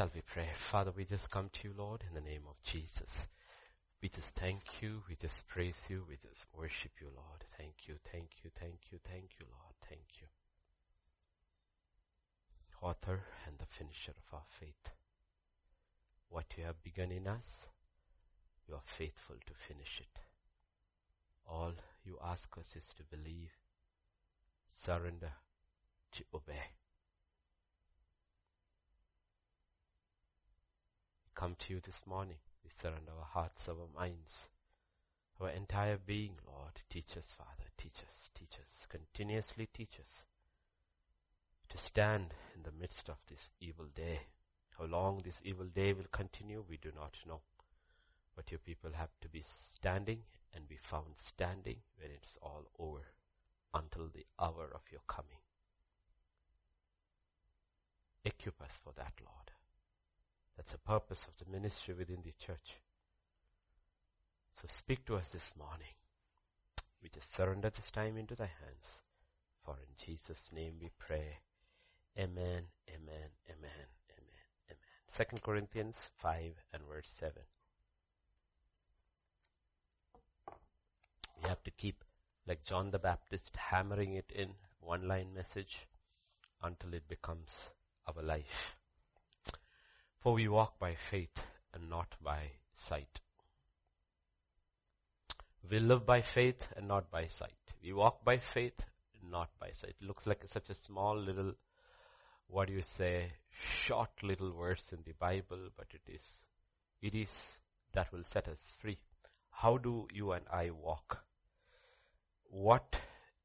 Shall we pray? Father, we just come to you, Lord, in the name of Jesus. We just thank you. We just praise you. We just worship you, Lord. Thank you, thank you, thank you, thank you, Lord. Thank you. Author and the finisher of our faith. What you have begun in us, you are faithful to finish it. All you ask us is to believe, surrender, to obey. Come to you this morning. We surrender our hearts, our minds, our entire being, Lord. Teach us, Father. Teach us, teach us, continuously teach us to stand in the midst of this evil day. How long this evil day will continue, we do not know. But your people have to be standing and be found standing when it's all over until the hour of your coming. Equip us for that, Lord. That's the purpose of the ministry within the church. So speak to us this morning. We just surrender this time into thy hands. For in Jesus' name we pray. Amen, amen, amen, amen, amen. Second Corinthians 5 and verse 7. We have to keep, like John the Baptist, hammering it in one line message until it becomes our life. For we walk by faith and not by sight. We live by faith and not by sight. We walk by faith, not by sight. It looks like such a small little, what do you say, short little verse in the Bible, but it is, it is that will set us free. How do you and I walk? What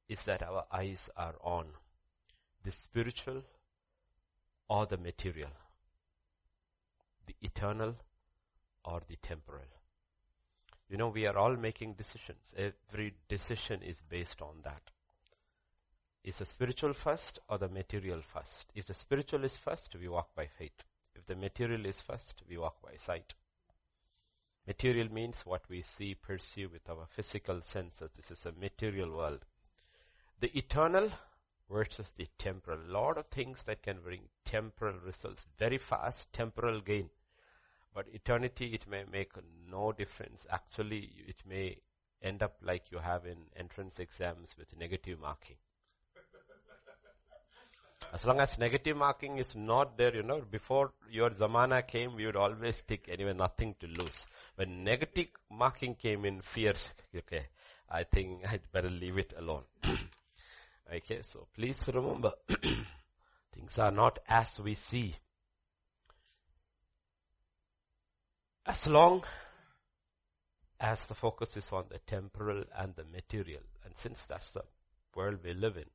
is that our eyes are on? The spiritual or the material? The eternal or the temporal. You know, we are all making decisions. Every decision is based on that. Is the spiritual first or the material first? If the spiritual is first, we walk by faith. If the material is first, we walk by sight. Material means what we see, perceive with our physical senses. This is a material world. The eternal versus the temporal. Lot of things that can bring temporal results, very fast temporal gain. But eternity, it may make no difference. Actually, it may end up like you have in entrance exams with negative marking. As long as negative marking is not there, you know, before your zamana came, we would always think anyway, nothing to lose. When negative marking came in, fears, okay, I think I'd better leave it alone. Okay, so please remember, things are not as we see. As long as the focus is on the temporal and the material, and since that's the world we live in,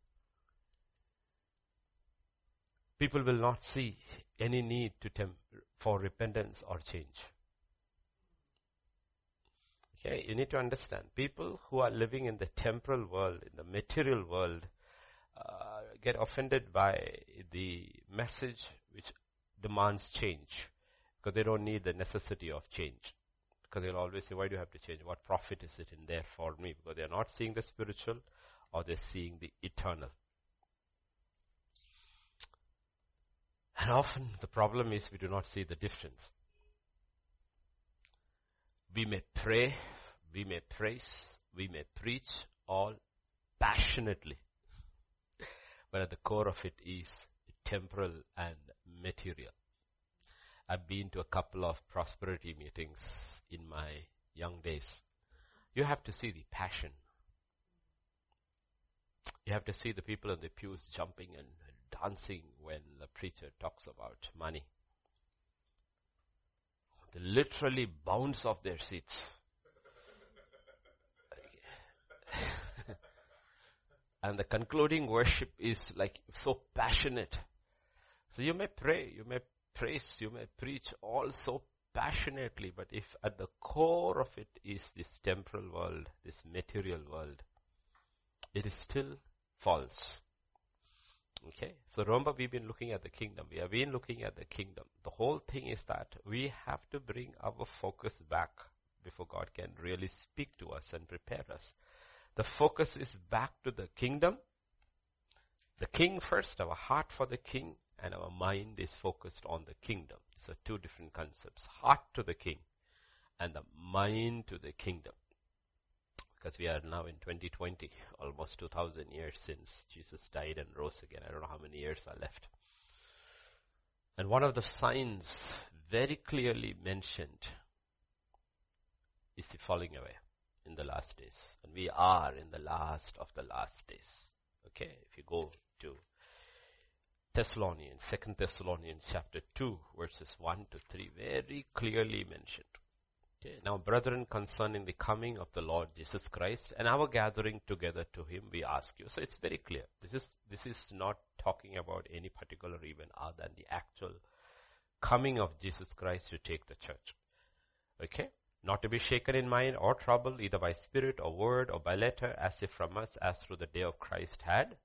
people will not see any need to temp- for repentance or change. Okay, you need to understand, people who are living in the temporal world, in the material world, uh, get offended by the message which demands change because they don't need the necessity of change. Because they'll always say, why do you have to change? What profit is it in there for me? Because they're not seeing the spiritual or they're seeing the eternal. And often the problem is we do not see the difference. We may pray, we may praise, we may preach all passionately. But at the core of it is temporal and material. I've been to a couple of prosperity meetings in my young days. You have to see the passion. You have to see the people in the pews jumping and dancing when the preacher talks about money. They literally bounce off their seats. And the concluding worship is like so passionate. So you may pray, you may praise, you may preach all so passionately, but if at the core of it is this temporal world, this material world, it is still false. Okay, so remember we've been looking at the kingdom. We have been looking at the kingdom. The whole thing is that we have to bring our focus back before God can really speak to us and prepare us. The focus is back to the kingdom. The king first, our heart for the king, and our mind is focused on the kingdom. So two different concepts. Heart to the king and the mind to the kingdom. Because we are now in 2020, almost 2000 years since Jesus died and rose again. I don't know how many years are left. And one of the signs very clearly mentioned is the falling away in the last days. And we are in the last of the last days. Okay, if you go to Thessalonians, Second Thessalonians chapter 2 verses 1 to 3, very clearly mentioned. Okay, now brethren concerning the coming of the Lord Jesus Christ and our gathering together to Him, we ask you. So it's very clear. This is, this is not talking about any particular event other than the actual coming of Jesus Christ to take the church. Okay? Not to be shaken in mind or troubled either by spirit or word or by letter as if from us as through the day of Christ had.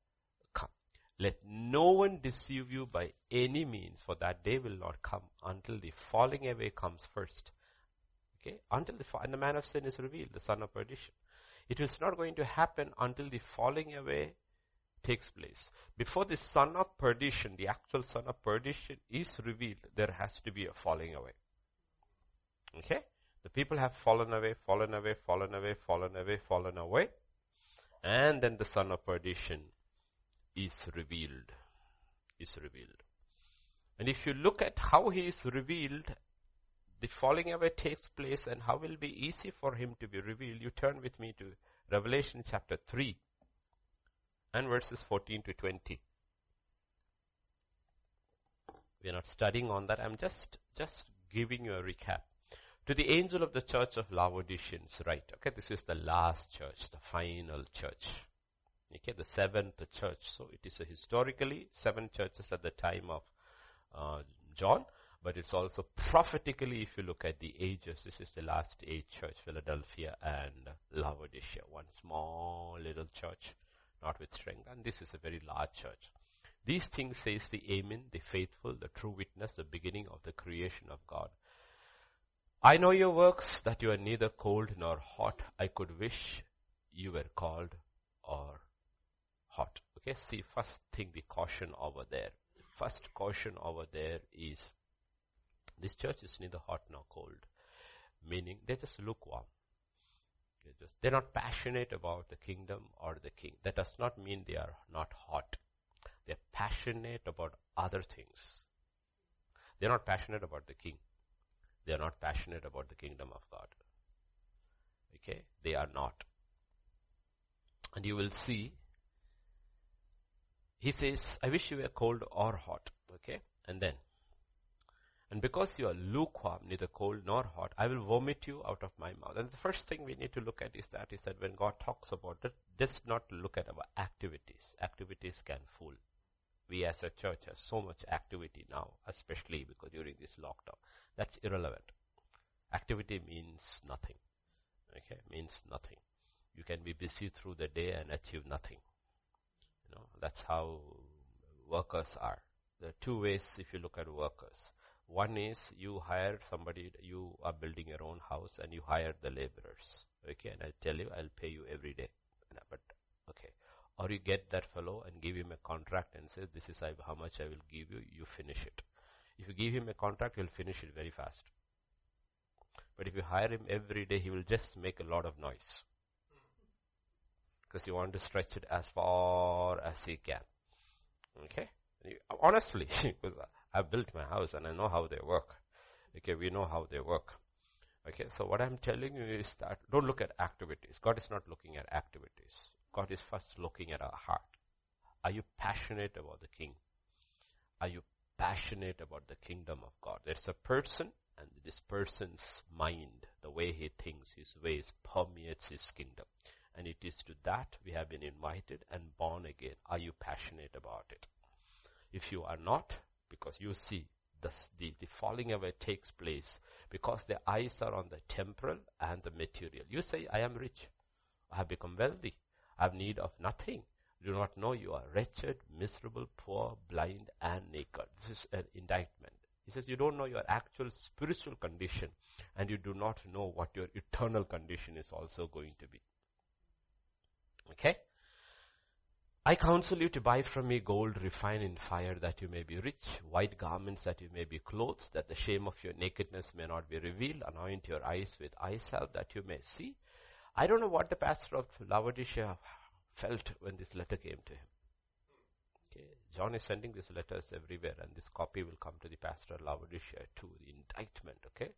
Let no one deceive you by any means for that day will not come until the falling away comes first Okay, until the, and the man of sin is revealed, the son of perdition. It is not going to happen until the falling away takes place. Before the son of perdition, the actual son of perdition is revealed, there has to be a falling away. Okay? The people have fallen away, fallen away, fallen away, fallen away, fallen away. And then the son of perdition is revealed. Is revealed. And if you look at how he is revealed the falling away takes place and how will be easy for him to be revealed, you turn with me to Revelation chapter 3 and verses 14 to 20. We are not studying on that. I'm just, just giving you a recap. To the angel of the church of Laodiceans, right? Okay, this is the last church, the final church. Okay, the seventh church. So it is historically seven churches at the time of uh, John but it's also prophetically, if you look at the ages, this is the last age church, Philadelphia and Laodicea. One small little church, not with strength, and this is a very large church. These things says the Amen, the faithful, the true witness, the beginning of the creation of God. I know your works, that you are neither cold nor hot. I could wish you were cold or hot. Okay, see, first thing, the caution over there. First caution over there is this church is neither hot nor cold, meaning they're just lukewarm. They're just, they're not passionate about the kingdom or the king. That does not mean they are not hot. They're passionate about other things. They're not passionate about the king. They're not passionate about the kingdom of God. Okay? They are not. And you will see, he says, I wish you were cold or hot. Okay? And then, and because you are lukewarm, neither cold nor hot, I will vomit you out of my mouth. And the first thing we need to look at is that is that when God talks about it, just not look at our activities. Activities can fool. We as a church have so much activity now, especially because during this lockdown. That's irrelevant. Activity means nothing. Okay, means nothing. You can be busy through the day and achieve nothing. Know, that's how workers are. There are two ways if you look at workers. One is you hire somebody, you are building your own house and you hire the laborers. Okay, and I tell you, I'll pay you every day. But, okay. Or you get that fellow and give him a contract and say, this is how much I will give you, you finish it. If you give him a contract, he'll finish it very fast. But if you hire him every day, he will just make a lot of noise. Because you want to stretch it as far as he can. Okay? Honestly, because I've built my house and I know how they work. Okay, we know how they work. Okay, so what I'm telling you is that don't look at activities. God is not looking at activities. God is first looking at our heart. Are you passionate about the King? Are you passionate about the kingdom of God? There's a person and this person's mind, the way he thinks, his ways permeates his kingdom. And it is to that we have been invited and born again. Are you passionate about it? If you are not, because you see the, the, the falling away takes place because the eyes are on the temporal and the material. You say, I am rich. I have become wealthy. I have need of nothing. Do not know you are wretched, miserable, poor, blind, and naked. This is an indictment. He says you don't know your actual spiritual condition and you do not know what your eternal condition is also going to be. Okay? I counsel you to buy from me gold refined in fire that you may be rich, white garments that you may be clothed, that the shame of your nakedness may not be revealed, anoint your eyes with eye salve that you may see. I don't know what the pastor of Laodicea felt when this letter came to him. Okay. John is sending these letters everywhere and this copy will come to the pastor of Laodicea too, the indictment, okay?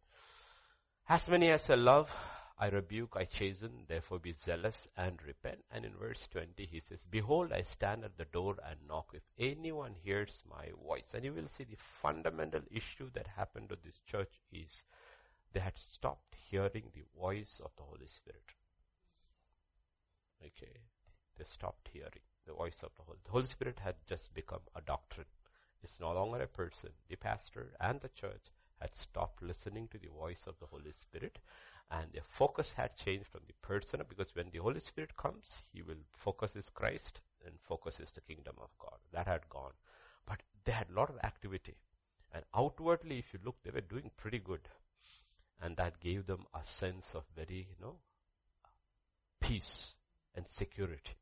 As many as I love, I rebuke, I chasten, therefore be zealous and repent. And in verse 20 he says, Behold, I stand at the door and knock. If anyone hears my voice, and you will see the fundamental issue that happened to this church is they had stopped hearing the voice of the Holy Spirit. Okay. They stopped hearing the voice of the Holy, the Holy Spirit had just become a doctrine. It's no longer a person. The pastor and the church had stopped listening to the voice of the Holy Spirit and their focus had changed from the person because when the Holy Spirit comes, He will focus is Christ and focus is the kingdom of God. That had gone. But they had a lot of activity. And outwardly, if you look, they were doing pretty good. And that gave them a sense of very, you know, peace and security.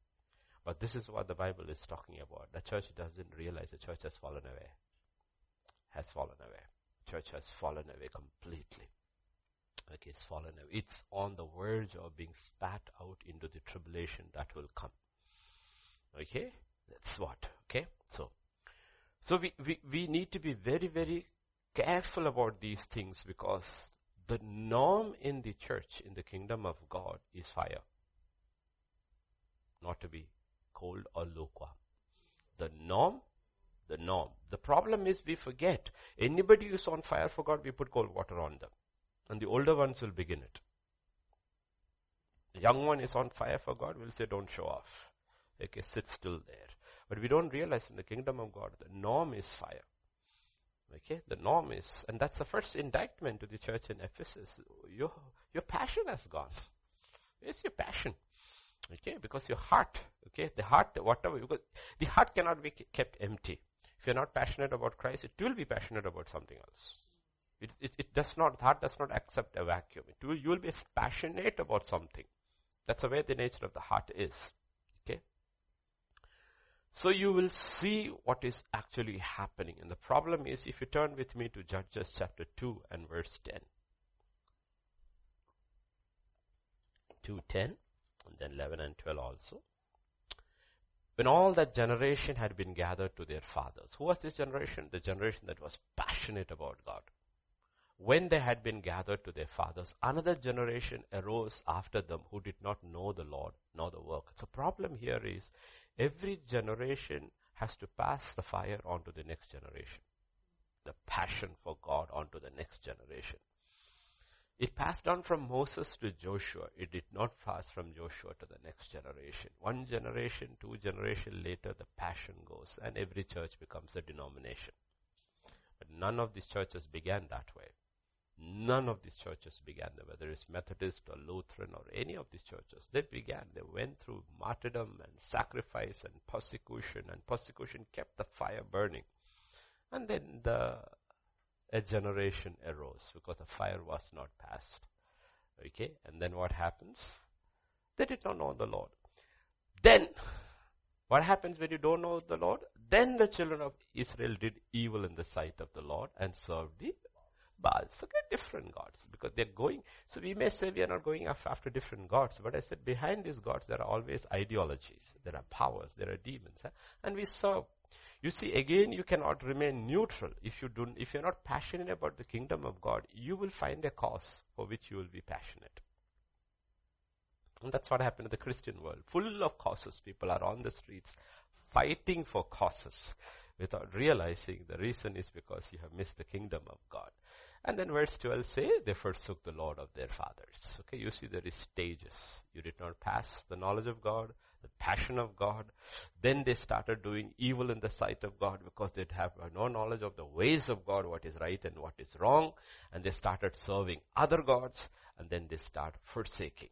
But this is what the Bible is talking about. The church doesn't realize the church has fallen away. Has fallen away. Church has fallen away completely. Okay, it's fallen away. It's on the verge of being spat out into the tribulation that will come. Okay? That's what. Okay? So, so we, we, we need to be very, very careful about these things because the norm in the church, in the kingdom of God is fire. Not to be cold or lukewarm. The norm, the norm. The problem is we forget. Anybody who's on fire for God, we put cold water on them. And the older ones will begin it. The young one is on fire for God, we'll say don't show off. Okay, sit still there. But we don't realize in the kingdom of God, the norm is fire. Okay, the norm is, and that's the first indictment to the church in Ephesus. Your, your passion has gone. Where's your passion? Okay, because your heart, okay, the heart, whatever, because the heart cannot be kept empty. If you're not passionate about Christ, it will be passionate about something else. It, it, it does not, heart does not accept a vacuum. It will, you will be passionate about something. That's the way the nature of the heart is. Okay? So you will see what is actually happening. And the problem is if you turn with me to Judges chapter 2 and verse 10. 2.10 and then 11 and 12 also. When all that generation had been gathered to their fathers. Who was this generation? The generation that was passionate about God when they had been gathered to their fathers, another generation arose after them who did not know the Lord nor the work. So problem here is every generation has to pass the fire on to the next generation. The passion for God onto the next generation. It passed on from Moses to Joshua. It did not pass from Joshua to the next generation. One generation, two generation later, the passion goes and every church becomes a denomination. But none of these churches began that way. None of these churches began whether it's Methodist or Lutheran or any of these churches. They began, they went through martyrdom and sacrifice and persecution and persecution kept the fire burning. And then the, a generation arose because the fire was not passed. Okay, and then what happens? They did not know the Lord. Then, what happens when you don't know the Lord? Then the children of Israel did evil in the sight of the Lord and served the Baals. Okay, different gods because they're going. So we may say we are not going after different gods, but I said behind these gods there are always ideologies, there are powers, there are demons, huh? and we serve. You see, again, you cannot remain neutral if you don't, if you're not passionate about the kingdom of God. You will find a cause for which you will be passionate. And that's what happened in the Christian world. Full of causes. People are on the streets fighting for causes without realizing the reason is because you have missed the kingdom of God. And then verse 12 say, they forsook the Lord of their fathers. Okay, you see there is stages. You did not pass the knowledge of God, the passion of God. Then they started doing evil in the sight of God because they'd have no knowledge of the ways of God, what is right and what is wrong. And they started serving other gods and then they start forsaking.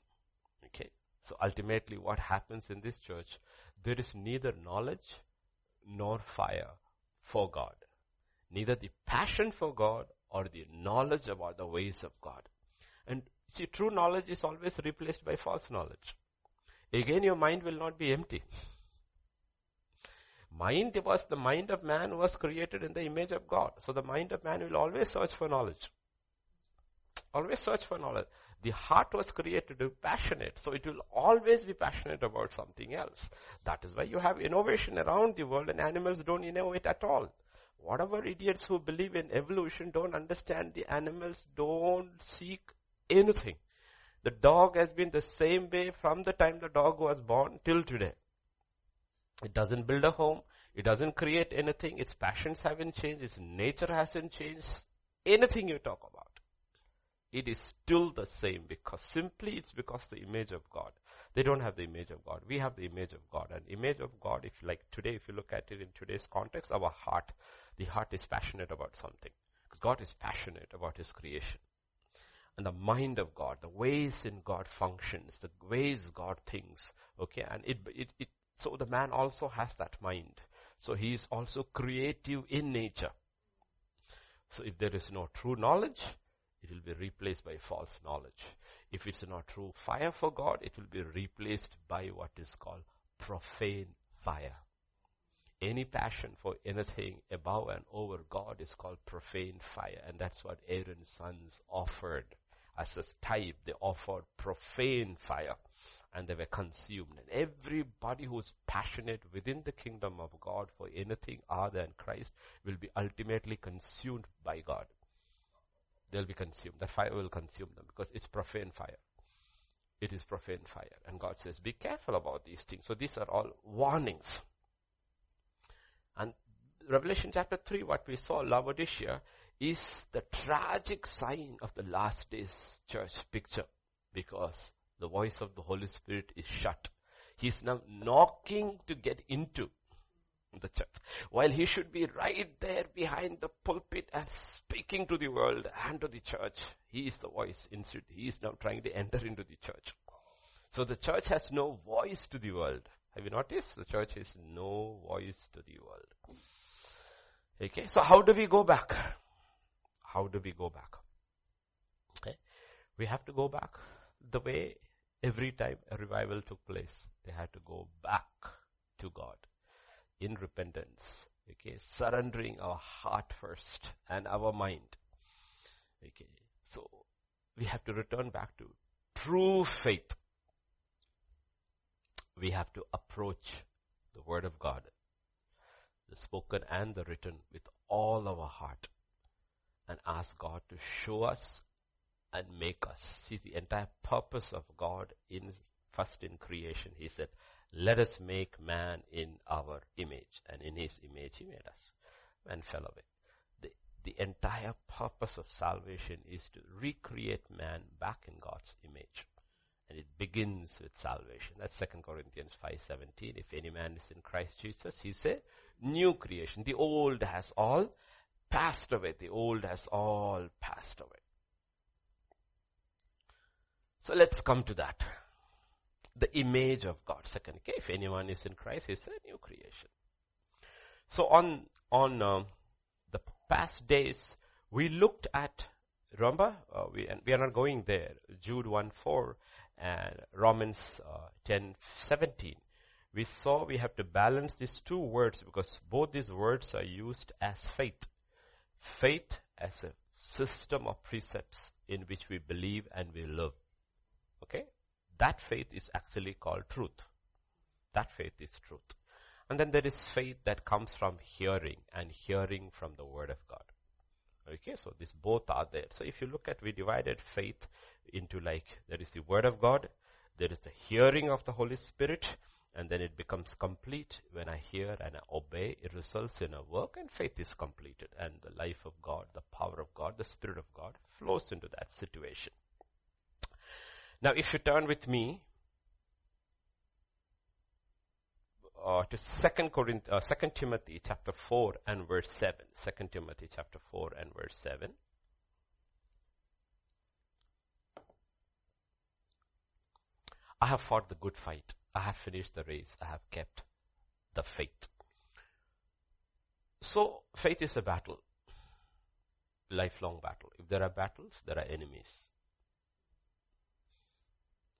Okay. So ultimately what happens in this church, there is neither knowledge nor fire for God. Neither the passion for God or the knowledge about the ways of God. And see, true knowledge is always replaced by false knowledge. Again, your mind will not be empty. Mind was the mind of man was created in the image of God. So the mind of man will always search for knowledge. Always search for knowledge. The heart was created to be passionate, so it will always be passionate about something else. That is why you have innovation around the world and animals don't innovate at all. Whatever idiots who believe in evolution don't understand the animals don't seek anything. The dog has been the same way from the time the dog was born till today. It doesn't build a home. It doesn't create anything. Its passions haven't changed. Its nature hasn't changed. Anything you talk about. It is still the same because simply it's because the image of God. They don't have the image of God. We have the image of God. And image of God, if like today, if you look at it in today's context, our heart, the heart is passionate about something. Because God is passionate about His creation. And the mind of God, the ways in God functions, the ways God thinks, okay, and it, it, it, so the man also has that mind. So he is also creative in nature. So if there is no true knowledge, it will be replaced by false knowledge. If it's not true fire for God, it will be replaced by what is called profane fire. Any passion for anything above and over God is called profane fire. And that's what Aaron's sons offered as a type. They offered profane fire and they were consumed. And everybody who's passionate within the kingdom of God for anything other than Christ will be ultimately consumed by God. They'll be consumed. The fire will consume them because it's profane fire. It is profane fire. And God says, be careful about these things. So these are all warnings. And Revelation chapter 3, what we saw, Laodicea, is the tragic sign of the last days church picture because the voice of the Holy Spirit is shut. He's now knocking to get into the church. While he should be right there behind the pulpit and speaking to the world and to the church, he is the voice instead. He is now trying to enter into the church. So the church has no voice to the world. Have you noticed? The church has no voice to the world. Okay, so how do we go back? How do we go back? Okay, we have to go back the way every time a revival took place, they had to go back to God in repentance. Okay, surrendering our heart first and our mind. Okay, so we have to return back to true faith. We have to approach the word of God, the spoken and the written with all our heart and ask God to show us and make us. See the entire purpose of God in first in creation. He said, let us make man in our image. And in his image he made us. Man fell away. The, the entire purpose of salvation is to recreate man back in God's image. And it begins with salvation. That's 2 Corinthians 5.17. If any man is in Christ Jesus, he's a new creation. The old has all passed away. The old has all passed away. So let's come to that the image of God. Second, okay, if anyone is in Christ, he's a new creation. So on, on um, the past days, we looked at, remember, uh, we, and we are not going there, Jude 1 4 and Romans uh, 10 17. We saw we have to balance these two words because both these words are used as faith. Faith as a system of precepts in which we believe and we live. Okay? That faith is actually called truth. That faith is truth. And then there is faith that comes from hearing and hearing from the word of God. Okay, so these both are there. So if you look at, we divided faith into like, there is the word of God, there is the hearing of the Holy Spirit, and then it becomes complete. When I hear and I obey, it results in a work and faith is completed. And the life of God, the power of God, the Spirit of God flows into that situation. Now if you turn with me uh, to Second Corinth, uh, Second Timothy chapter four and verse seven. Second Timothy chapter four and verse seven. I have fought the good fight. I have finished the race. I have kept the faith. So faith is a battle. Lifelong battle. If there are battles, there are enemies.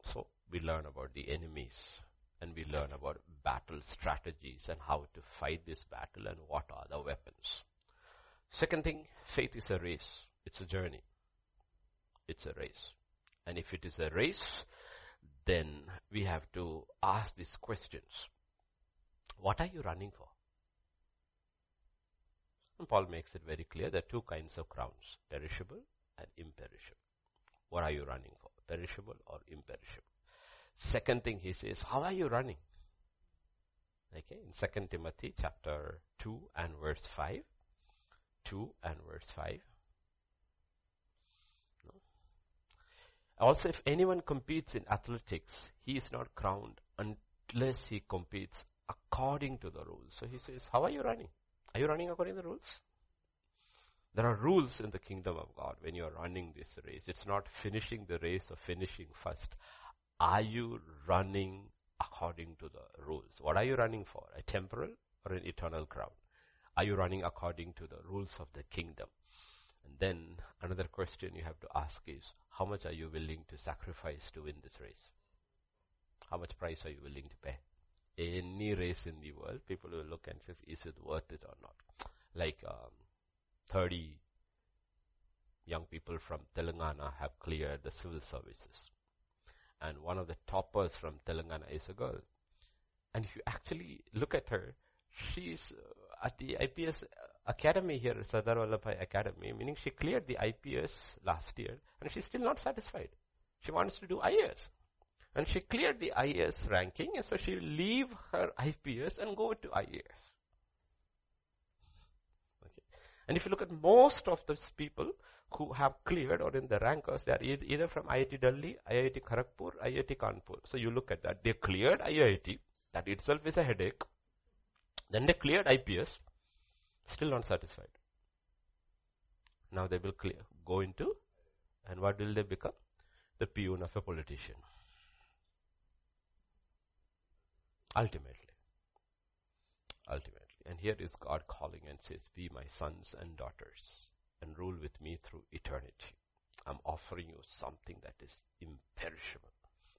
So we learn about the enemies and we learn about battle strategies and how to fight this battle and what are the weapons. Second thing, faith is a race. It's a journey. It's a race. And if it is a race, then we have to ask these questions. What are you running for? And Paul makes it very clear there are two kinds of crowns, perishable and imperishable. What are you running for? Perishable or imperishable? Second thing he says, how are you running? Okay, eh, in 2 Timothy chapter 2 and verse 5. 2 and verse 5. Also, if anyone competes in athletics, he is not crowned unless he competes according to the rules. So he says, how are you running? Are you running according to the rules? There are rules in the kingdom of God when you are running this race. It's not finishing the race or finishing first. Are you running according to the rules? What are you running for? A temporal or an eternal crown? Are you running according to the rules of the kingdom? And then another question you have to ask is, how much are you willing to sacrifice to win this race? How much price are you willing to pay? Any race in the world, people will look and say, is it worth it or not? Like um, 30 young people from Telangana have cleared the civil services. And one of the toppers from Telangana is a girl. And if you actually look at her, she's uh, at the IPS academy here, Sardar Vallabhbhai Academy, meaning she cleared the IPS last year and she's still not satisfied. She wants to do IAS. And she cleared the IAS ranking and so she'll leave her IPS and go to IAS. Okay. And if you look at most of those people who have cleared or in the rankers, they are either from IIT Delhi, IIT Kharagpur, IIT Kanpur. So you look at that. They cleared IIT. That itself is a headache. Then they cleared IPS. Still not satisfied. Now they will clear, go into, and what will they become? The peon of a politician. Ultimately. Ultimately. And here is God calling and says, be my sons and daughters and rule with me through eternity. I'm offering you something that is imperishable.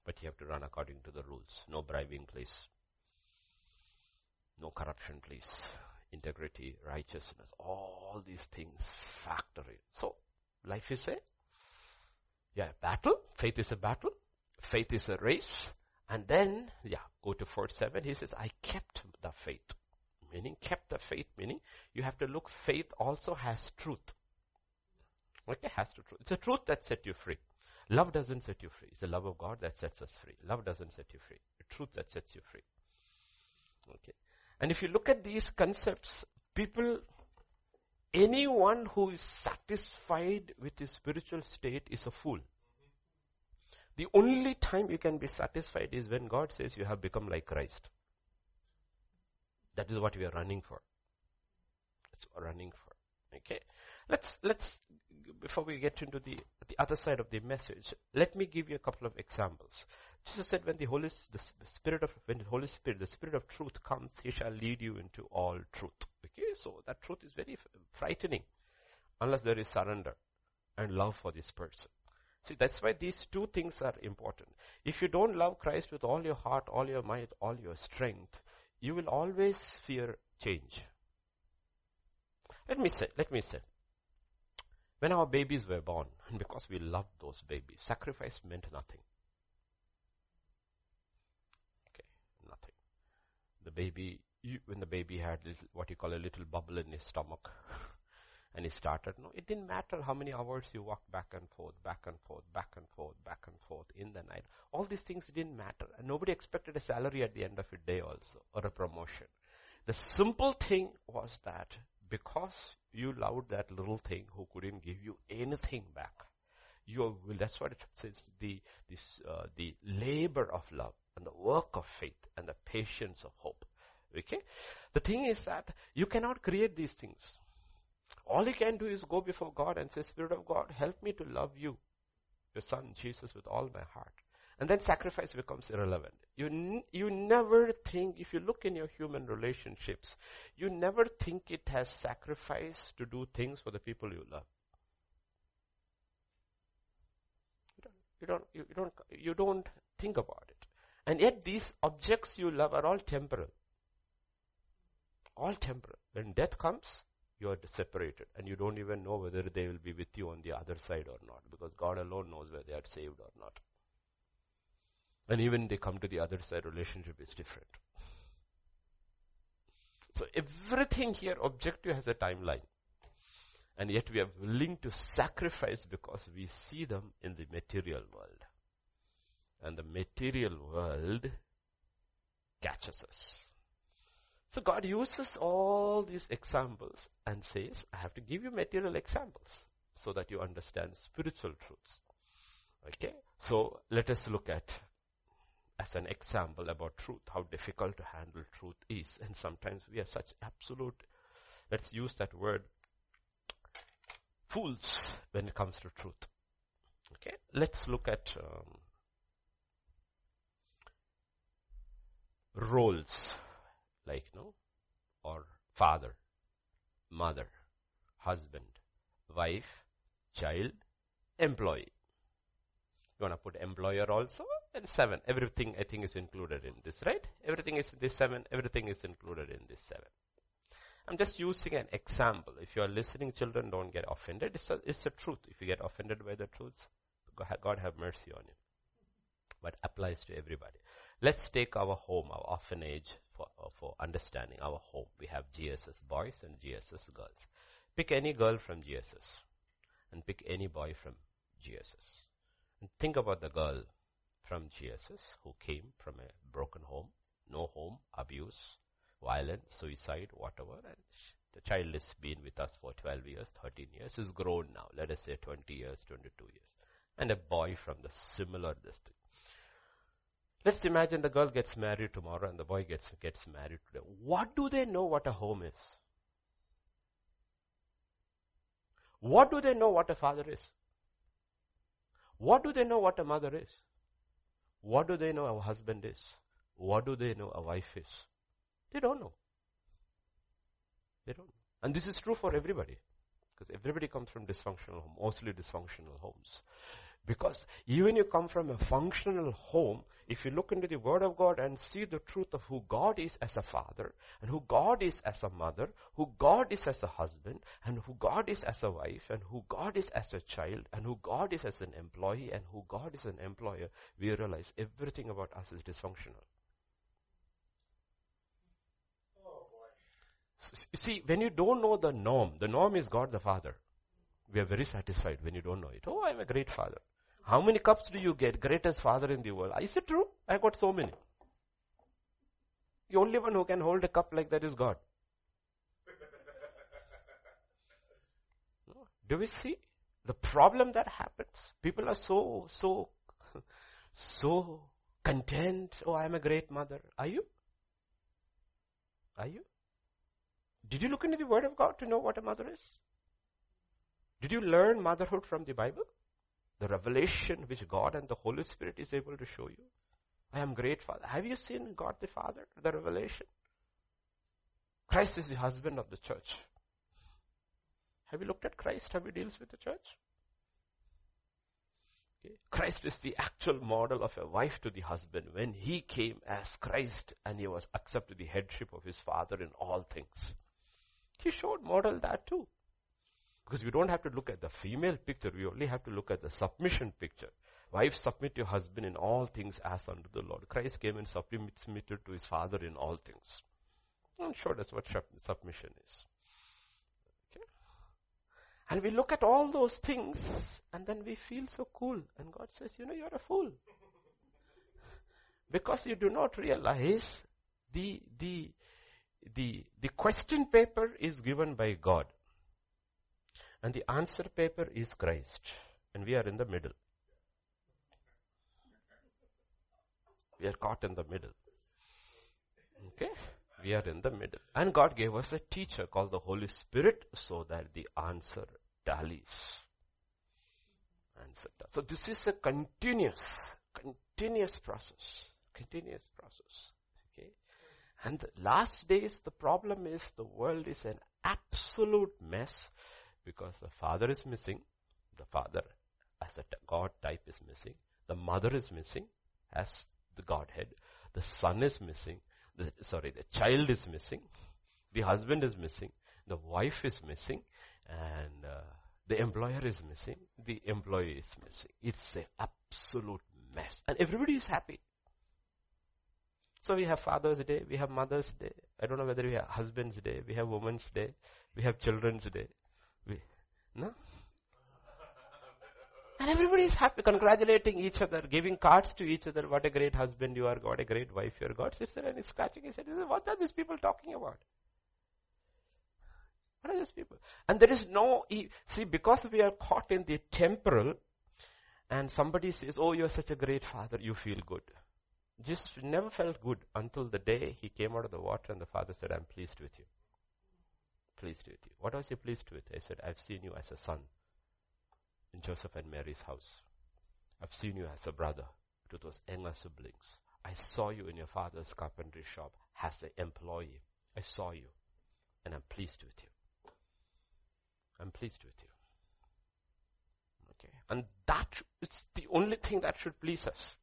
But you have to run according to the rules. No bribing, please. No corruption, please. Integrity, righteousness, all these things factor in. So, life is a, yeah, battle. Faith is a battle. Faith is a race. And then, yeah, go to verse 7. He says, I kept the faith meaning kept the faith, meaning you have to look, faith also has truth. Okay, has to truth. It's a truth that set you free. Love doesn't set you free. It's the love of God that sets us free. Love doesn't set you free. The truth that sets you free. Okay. And if you look at these concepts, people, anyone who is satisfied with his spiritual state is a fool. The only time you can be satisfied is when God says you have become like Christ. That is what we are running for. That's what we're running for. Okay. Let's, let's, before we get into the, the other side of the message, let me give you a couple of examples. Jesus said when the Holy, the Spirit of, when the Holy Spirit, the Spirit of truth comes, He shall lead you into all truth. Okay, so that truth is very frightening unless there is surrender and love for this person. See, that's why these two things are important. If you don't love Christ with all your heart, all your might, all your strength, you will always fear change. Let me say, let me say, when our babies were born, and because we loved those babies, sacrifice meant nothing. Okay, nothing. The baby, when the baby had little, what you call a little bubble in his stomach, and he started, no, it didn't matter how many hours you walked back and forth, back and forth, back and forth, back and forth in the night. All these things didn't matter. And nobody expected a salary at the end of a day also, or a promotion. The simple thing was that because you loved that little thing who couldn't give you anything back, you will, that's what it says, the, this, uh, the labor of love and the work of faith and the patience of hope. Okay? The thing is that you cannot create these things. All you can do is go before God and say, Spirit of God, help me to love you, your son Jesus with all my heart. And then sacrifice becomes irrelevant. You, n- you never think, if you look in your human relationships, you never think it has sacrifice to do things for the people you love. You don't, you don't, you, you don't, you don't think about it. And yet these objects you love are all temporal. All temporal. When death comes, you are separated and you don't even know whether they will be with you on the other side or not because God alone knows whether they are saved or not. And even they come to the other side, relationship is different. So everything here objective has a timeline. And yet we are willing to sacrifice because we see them in the material world. And the material world catches us. So God uses all these examples and says, I have to give you material examples so that you understand spiritual truths. Okay? So let us look at as an example about truth, how difficult to handle truth is. And sometimes we are such absolute, let's use that word, fools when it comes to truth. Okay, let's look at um, roles like no or father, mother, husband, wife, child, employee. You want to put employer also? And seven. Everything I think is included in this, right? Everything is in this seven. Everything is included in this seven. I'm just using an example. If you are listening, children, don't get offended. It's a, it's a truth. If you get offended by the truths, God have mercy on you. But applies to everybody. Let's take our home, our orphanage for, for understanding our home. We have GSS boys and GSS girls. Pick any girl from GSS and pick any boy from GSS. And think about the girl from GSS who came from a broken home, no home, abuse, violence, suicide, whatever. And the child has been with us for 12 years, 13 years, is grown now, let us say 20 years, 22 years. And a boy from the similar district. Let's imagine the girl gets married tomorrow and the boy gets, gets married today. What do they know what a home is? What do they know what a father is? What do they know what a mother is? What do they know a husband is? What do they know a wife is? They don't know. They don't. And this is true for everybody. Because everybody comes from dysfunctional homes, mostly dysfunctional homes. Because even you come from a functional home, if you look into the Word of God and see the truth of who God is as a father, and who God is as a mother, who God is as a husband, and who God is as a wife, and who God is as a child, and who God is as an employee, and who God is an employer, we realize everything about us is dysfunctional. See, when you don't know the norm, the norm is God the Father. We are very satisfied when you don't know it. Oh, I'm a great father. How many cups do you get? Greatest father in the world. Is it true? I got so many. The only one who can hold a cup like that is God. Do we see the problem that happens? People are so, so, so content. Oh, I'm a great mother. Are you? Are you? Did you look into the word of God to know what a mother is? Did you learn motherhood from the Bible? The revelation which God and the Holy Spirit is able to show you. I am great Father. Have you seen God the Father? The revelation. Christ is the husband of the church. Have you looked at Christ? How he deals with the church? Christ is the actual model of a wife to the husband when he came as Christ and he was accepted the headship of his father in all things. He showed model that too. Because we don't have to look at the female picture, we only have to look at the submission picture. Wife, submit your husband in all things as unto the Lord. Christ came and submitted to his father in all things. I'm sure that's what submission is. Okay? And we look at all those things and then we feel so cool. And God says, you know, you're a fool. because you do not realize the, the, the, the question paper is given by God. And the answer paper is Christ. And we are in the middle. We are caught in the middle. Okay? We are in the middle. And God gave us a teacher called the Holy Spirit so that the answer tallies. Answer tallies. So this is a continuous, continuous process. Continuous process. Okay? And the last days, the problem is the world is an absolute mess because the father is missing, the father as the God type is missing, the mother is missing as the Godhead. The son is missing. The, sorry, the child is missing. The husband is missing. The wife is missing. And uh, the employer is missing. The employee is missing. It's an absolute mess. And everybody is happy. So we have Father's Day, we have Mother's Day. I don't know whether we have Husband's Day, we have Woman's Day, we have Children's Day. We, no? And everybody is happy, congratulating each other, giving cards to each other. What a great husband you are, what a great wife you are. God sits there and is scratching his head. What are these people talking about? What are these people? And there is no, see, because we are caught in the temporal, and somebody says, oh, you're such a great father, you feel good. Just never felt good until the day he came out of the water and the father said, I'm pleased with you. Pleased with you. What was he pleased with? I said, I've seen you as a son in Joseph and Mary's house. I've seen you as a brother to those younger siblings. I saw you in your father's carpentry shop as an employee. I saw you and I'm pleased with you. I'm pleased with you. Okay. And that is the only thing that should please us.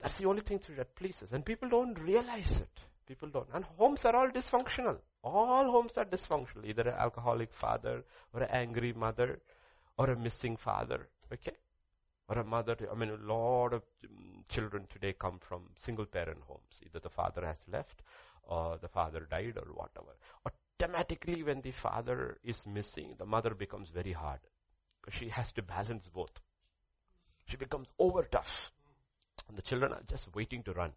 That's the only thing that pleases. Us, and people don't realize it. People don't. And homes are all dysfunctional. All homes are dysfunctional. Either an alcoholic father or an angry mother or a missing father. Okay? Or a mother. I mean, a lot of um, children today come from single parent homes. Either the father has left or the father died or whatever. Automatically when the father is missing, the mother becomes very hard. Because she has to balance both. She becomes over tough. And the children are just waiting to run.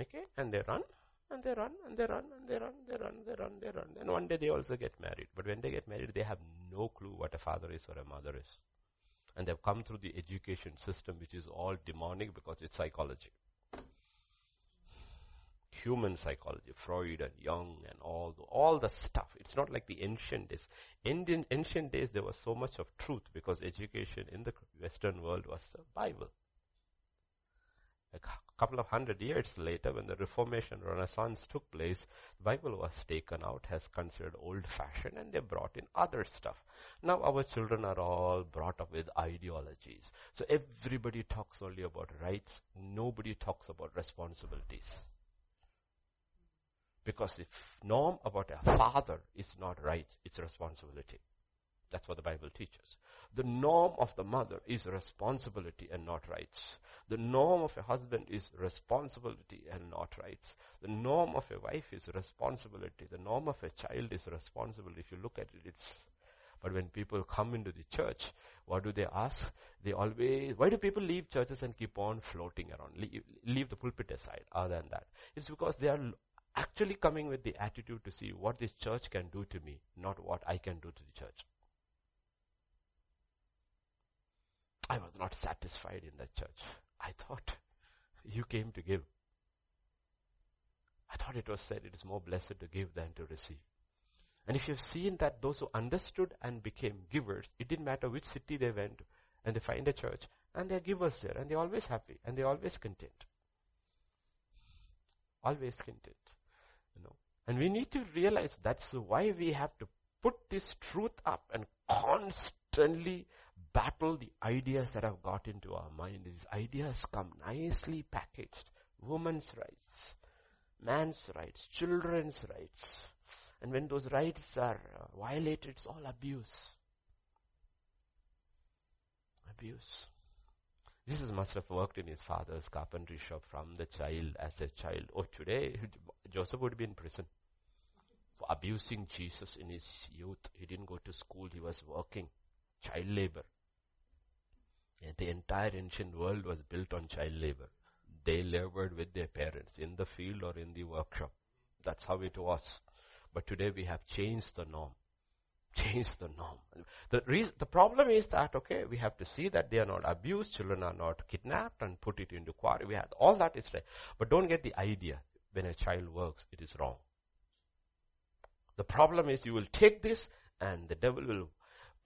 Okay? And they run, and they run, and they run, and they run, they run, they run, they run. Then one day they also get married. But when they get married, they have no clue what a father is or a mother is. And they've come through the education system, which is all demonic because it's psychology. Human psychology, Freud and Jung and all the, all the stuff. It's not like the ancient days. In ancient days, there was so much of truth because education in the Western world was the Bible a couple of hundred years later when the Reformation Renaissance took place, the Bible was taken out as considered old fashioned and they brought in other stuff. Now our children are all brought up with ideologies. So everybody talks only about rights, nobody talks about responsibilities. Because if norm about a father is not rights, it's responsibility. That's what the Bible teaches. The norm of the mother is responsibility and not rights. The norm of a husband is responsibility and not rights. The norm of a wife is responsibility. The norm of a child is responsibility. If you look at it, it's, but when people come into the church, what do they ask? They always, why do people leave churches and keep on floating around? Leave, leave the pulpit aside, other than that. It's because they are actually coming with the attitude to see what this church can do to me, not what I can do to the church. I was not satisfied in that church. I thought you came to give. I thought it was said it is more blessed to give than to receive. And if you've seen that those who understood and became givers, it didn't matter which city they went and they find a church and they're givers there and they're always happy and they're always content. Always content. You know. And we need to realize that's why we have to put this truth up and constantly battle the ideas that have got into our mind. These ideas come nicely packaged. Women's rights, man's rights, children's rights. And when those rights are uh, violated, it's all abuse. Abuse. Jesus must have worked in his father's carpentry shop from the child, as a child. Oh, today, Joseph would be in prison for abusing Jesus in his youth. He didn't go to school, he was working. Child labor. The entire ancient world was built on child labor. They labored with their parents in the field or in the workshop. That's how it was. But today we have changed the norm. Changed the norm. The reason, the problem is that, okay, we have to see that they are not abused, children are not kidnapped and put it into quarry. We have, all that is right. But don't get the idea when a child works, it is wrong. The problem is you will take this and the devil will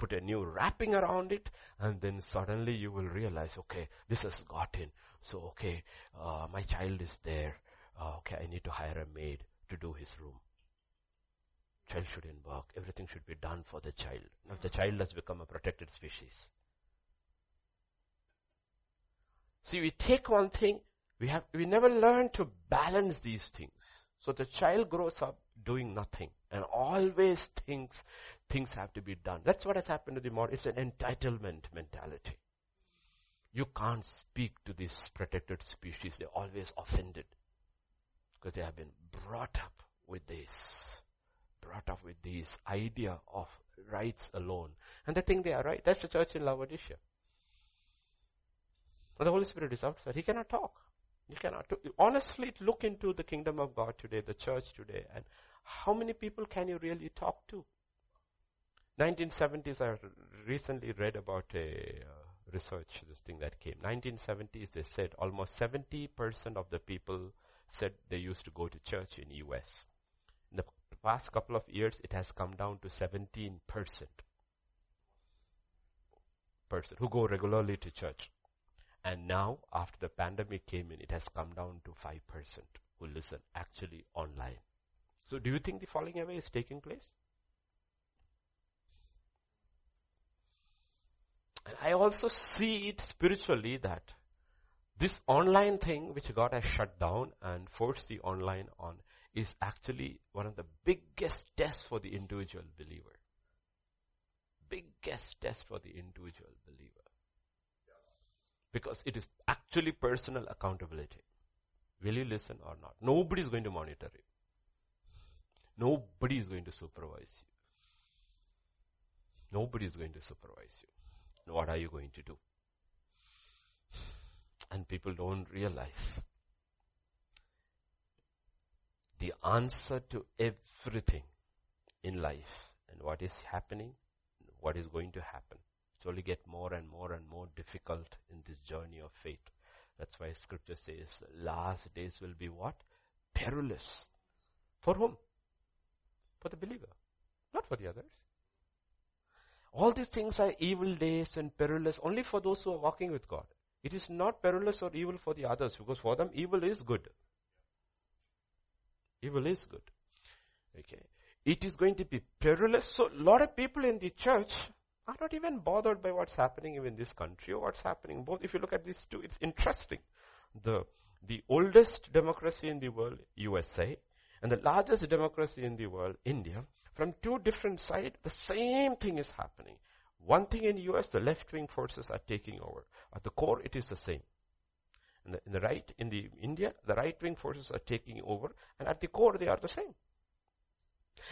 put a new wrapping around it, and then suddenly you will realize, okay, this has got in. So, okay, uh, my child is there. Uh, okay, I need to hire a maid to do his room. Child shouldn't work. Everything should be done for the child. Now the child has become a protected species. See, we take one thing, we have, we never learn to balance these things. So the child grows up doing nothing and always thinks things have to be done. That's what has happened to the modern, it's an entitlement mentality. You can't speak to these protected species. They're always offended because they have been brought up with this, brought up with this idea of rights alone. And they think they are right. That's the church in Laodicea. But the Holy Spirit is outside. He cannot talk. He cannot. Honestly, look into the kingdom of God today, the church today, and how many people can you really talk to? 1970s, I recently read about a uh, research, this thing that came. 1970s, they said almost 70% of the people said they used to go to church in US. In the past couple of years, it has come down to 17% person who go regularly to church. And now, after the pandemic came in, it has come down to 5% who listen actually online. So do you think the falling away is taking place? And I also see it spiritually that this online thing which God has shut down and forced the online on is actually one of the biggest tests for the individual believer. Biggest test for the individual believer. Because it is actually personal accountability. Will you listen or not? Nobody is going to monitor you. Nobody is going to supervise you. Nobody is going to supervise you. What are you going to do? And people don't realize the answer to everything in life and what is happening, what is going to happen. It only get more and more and more difficult in this journey of faith. That's why scripture says last days will be what? Perilous. For whom? For the believer. Not for the others. All these things are evil days and perilous only for those who are walking with God. It is not perilous or evil for the others because for them evil is good. Evil is good. Okay. It is going to be perilous. So a lot of people in the church are not even bothered by what's happening even in this country or what's happening. Both, if you look at these two, it's interesting. The, the oldest democracy in the world, USA, and the largest democracy in the world, India, from two different sides, the same thing is happening. One thing in the US, the left-wing forces are taking over. At the core, it is the same. In the, in the right, in the India, the right-wing forces are taking over, and at the core, they are the same.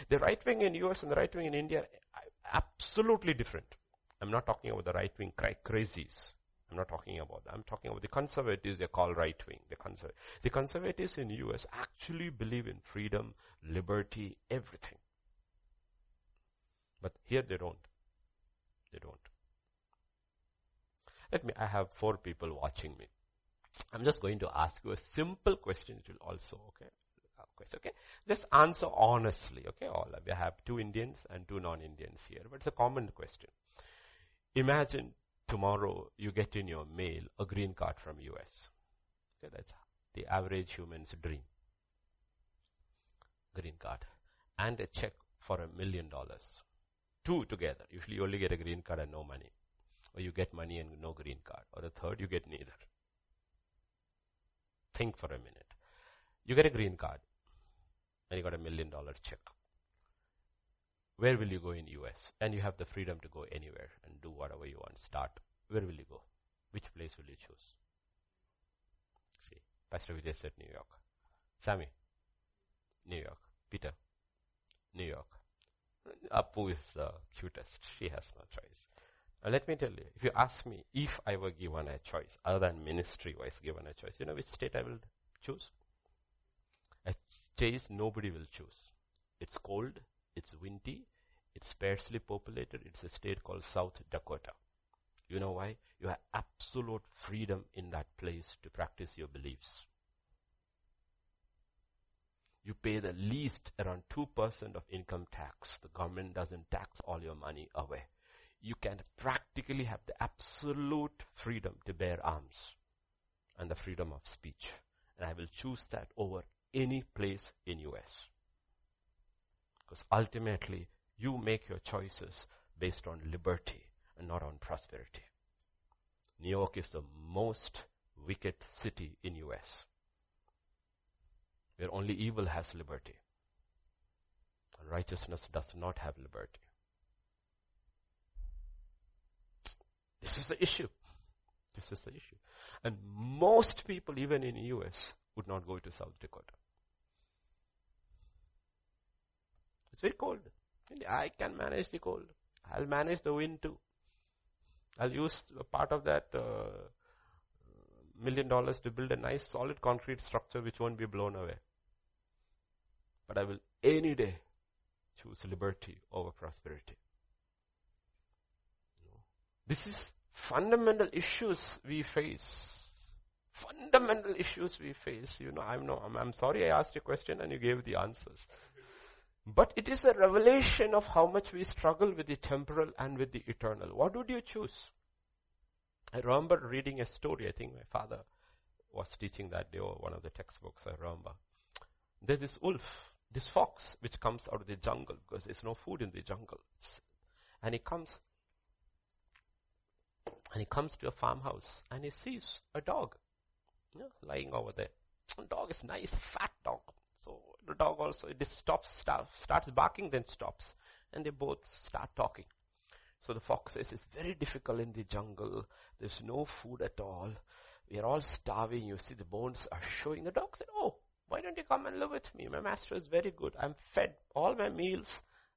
The right wing in US and the right wing in India, are absolutely different. I'm not talking about the right wing cra- crazies. I'm not talking about that. I'm talking about the conservatives they call right wing. The, conser- the conservatives in US actually believe in freedom, liberty, everything. But here they don't. They don't. Let me, I have four people watching me. I'm just going to ask you a simple question. It will also, okay? Okay? Just answer honestly, okay? All of you have two Indians and two non-Indians here, but it's a common question. Imagine tomorrow you get in your mail a green card from US. Okay, that's the average human's dream. Green card. And a check for a million dollars. Two together. Usually you only get a green card and no money. Or you get money and no green card. Or the third, you get neither. Think for a minute. You get a green card and you got a million dollar check. Where will you go in US? And you have the freedom to go anywhere and do whatever you want. Start. Where will you go? Which place will you choose? See, Pastor Vijay said New York. Sammy, New York. Peter, New York. Apu is the cutest. She has no choice. Now let me tell you, if you ask me if I were given a choice, other than ministry wise given a choice, you know which state I will choose? A state nobody will choose. It's cold, it's windy, it's sparsely populated, it's a state called South Dakota. You know why? You have absolute freedom in that place to practice your beliefs. You pay the least around 2% of income tax. The government doesn't tax all your money away. You can practically have the absolute freedom to bear arms and the freedom of speech. And I will choose that over any place in US. Because ultimately, you make your choices based on liberty and not on prosperity. New York is the most wicked city in US. Where only evil has liberty. And righteousness does not have liberty. This is the issue. This is the issue. And most people, even in US, would not go to South Dakota. It's very cold. I can manage the cold. I'll manage the wind too. I'll use a part of that uh, million dollars to build a nice solid concrete structure which won't be blown away. But I will any day choose liberty over prosperity. This is fundamental issues we face. Fundamental issues we face. You know, I'm no, I'm, I'm sorry I asked a question and you gave the answers. But it is a revelation of how much we struggle with the temporal and with the eternal. What would you choose? I remember reading a story. I think my father was teaching that day or one of the textbooks I remember. There's this wolf, this fox, which comes out of the jungle because there's no food in the jungle. And he comes, and he comes to a farmhouse and he sees a dog you know, lying over there. The dog is nice, fat dog. So the dog also, it stops, start, starts barking, then stops. And they both start talking. So the fox says, it's very difficult in the jungle. There's no food at all. We are all starving. You see the bones are showing. The dog said, oh, why don't you come and live with me? My master is very good. I'm fed all my meals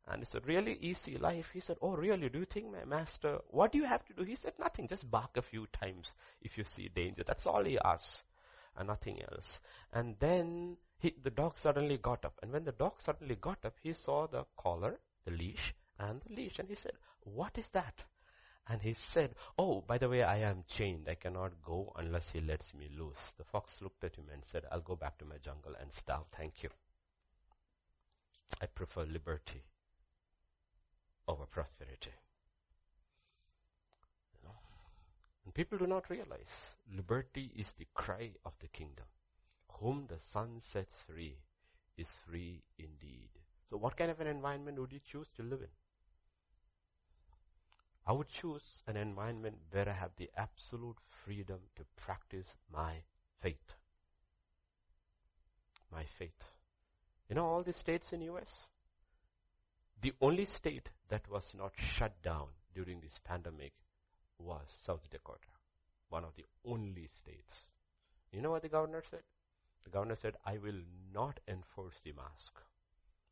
and it's a really easy life. He said, oh really, do you think my master, what do you have to do? He said, nothing, just bark a few times if you see danger. That's all he asks and nothing else. And then he, the dog suddenly got up. And when the dog suddenly got up, he saw the collar, the leash, and the leash. And he said, what is that? And he said, oh, by the way, I am chained. I cannot go unless he lets me loose. The fox looked at him and said, I'll go back to my jungle and starve. Thank you. I prefer liberty over prosperity. And people do not realize liberty is the cry of the kingdom. Whom the Son sets free is free indeed. So what kind of an environment would you choose to live in? I would choose an environment where I have the absolute freedom to practice my faith. My faith. You know all the states in US? The only state that was not shut down during this pandemic was South Dakota. One of the only states. You know what the governor said? The governor said, I will not enforce the mask.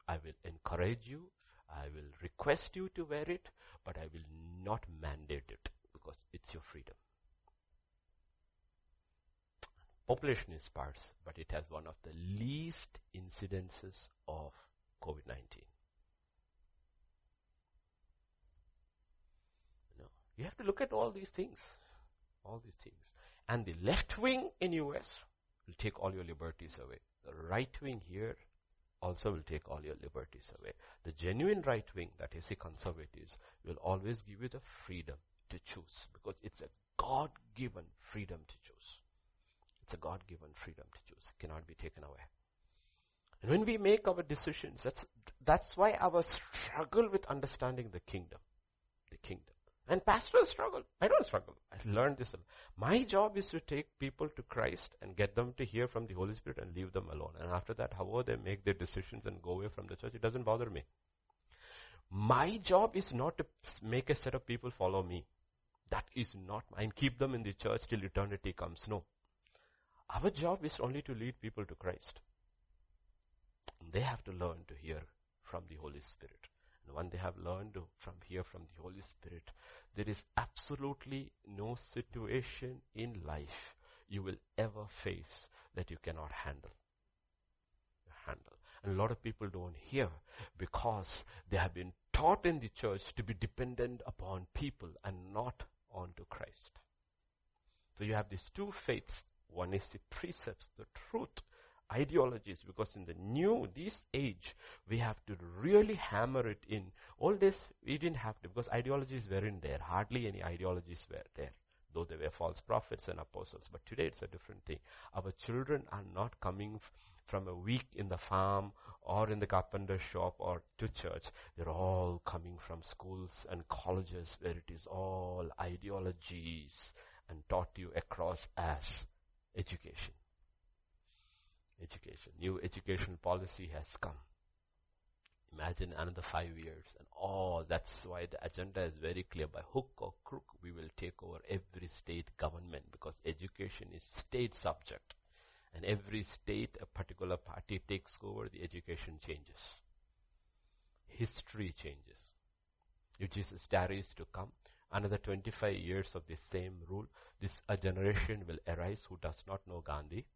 I will encourage you. I will request you to wear it, but I will not mandate it because it's your freedom. Population is sparse, but it has one of the least incidences of COVID-19. No. You have to look at all these things. All these things. And the left wing in US will take all your liberties away. The right wing here also will take all your liberties away. The genuine right wing, that is the conservatives, will always give you the freedom to choose because it's a God-given freedom to choose. It's a God-given freedom to choose. It cannot be taken away. And when we make our decisions, that's, that's why our struggle with understanding the kingdom, the kingdom. And pastors struggle. I don't struggle. I learned this. My job is to take people to Christ and get them to hear from the Holy Spirit and leave them alone. And after that, however they make their decisions and go away from the church, it doesn't bother me. My job is not to make a set of people follow me. That is not mine. Keep them in the church till eternity comes. No. Our job is only to lead people to Christ. They have to learn to hear from the Holy Spirit. And when they have learned to from hear from the Holy Spirit, there is absolutely no situation in life you will ever face that you cannot handle. Handle. And a lot of people don't hear because they have been taught in the church to be dependent upon people and not onto Christ. So you have these two faiths. One is the precepts, the truth, ideologies because in the new, this age, we have to really hammer it in. All this, we didn't have to because ideologies weren't there. Hardly any ideologies were there. Though there were false prophets and apostles. But today it's a different thing. Our children are not coming f- from a week in the farm or in the carpenter shop or to church. They're all coming from schools and colleges where it is all ideologies and taught you across as Education. Education. New education policy has come. Imagine another five years and oh, that's why the agenda is very clear. By hook or crook, we will take over every state government because education is state subject. And every state, a particular party takes over, the education changes. History changes. If Jesus tarries to come, another 25 years of the same rule, this a generation will arise who does not know Gandhi,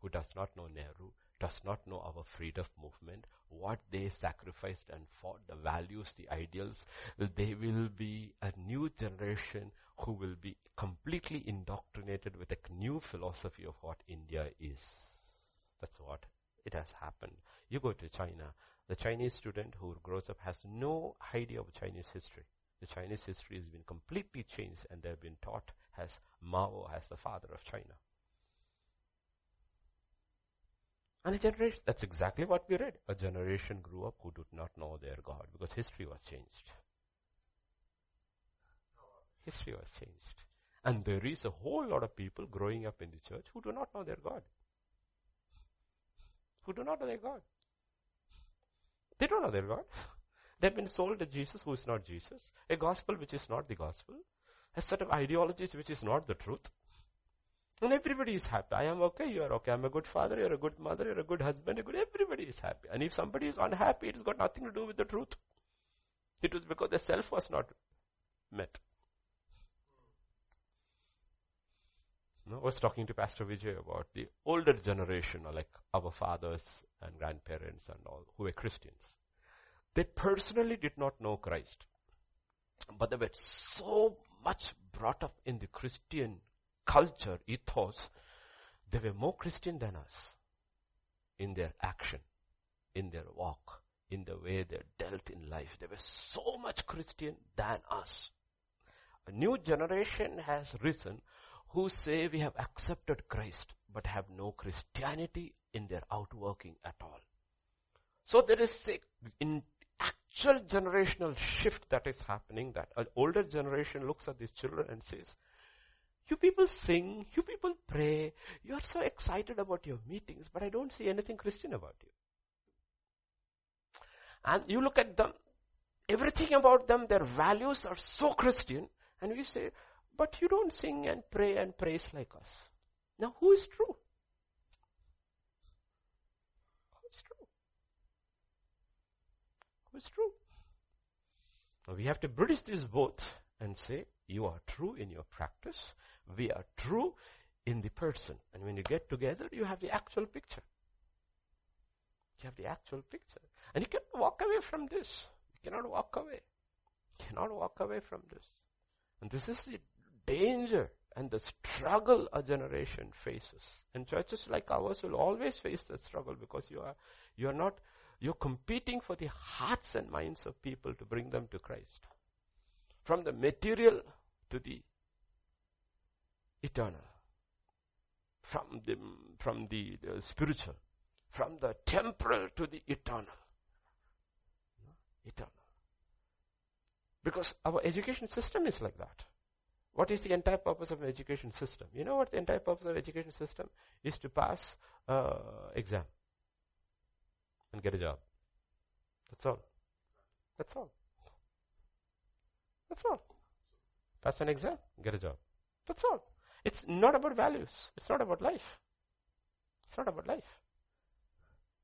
who does not know Nehru, does not know our freedom movement, what they sacrificed and fought, the values, the ideals. They will be a new generation who will be completely indoctrinated with a new philosophy of what India is. That's what it has happened. You go to China, the Chinese student who grows up has no idea of Chinese history. The Chinese history has been completely changed and they've been taught as Mao as the father of China. And a generation, that's exactly what we read. A generation grew up who did not know their God because history was changed. History was changed. And there is a whole lot of people growing up in the church who do not know their God. Who do not know their God. They don't know their God. They've been sold a Jesus who is not Jesus, a gospel which is not the gospel, a set of ideologies which is not the truth. And everybody is happy. I am okay, you are okay. I'm a good father, you're a good mother, you're a good husband, a good, everybody is happy. And if somebody is unhappy, it's got nothing to do with the truth. It was because the self was not met. No, I was talking to Pastor Vijay about the older generation, like our fathers and grandparents and all, who were Christians. They personally did not know Christ. But they were so much brought up in the Christian culture, ethos, they were more Christian than us in their action, in their walk, in the way they dealt in life. They were so much Christian than us. A new generation has risen who say we have accepted Christ but have no Christianity in their outworking at all. So there is a in actual generational shift that is happening that an older generation looks at these children and says, you people sing, you people pray, you are so excited about your meetings, but I don't see anything Christian about you. And you look at them, everything about them, their values are so Christian, and we say, but you don't sing and pray and praise like us. Now who is true? Who is true? Who is true? Now we have to bridge this both and say, you are true in your practice. We are true in the person. And when you get together, you have the actual picture. You have the actual picture. And you cannot walk away from this. You cannot walk away. You cannot walk away from this. And this is the danger and the struggle a generation faces. And churches like ours will always face the struggle because you are, you are not, you're competing for the hearts and minds of people to bring them to Christ. From the material to the eternal. From the, from the, the spiritual. From the temporal to the eternal. Eternal. Because our education system is like that. What is the entire purpose of an education system? You know what the entire purpose of education system is to pass uh, exam and get a job. That's all. That's all. That's all. Pass an exam, get a job. That's all. It's not about values. It's not about life. It's not about life.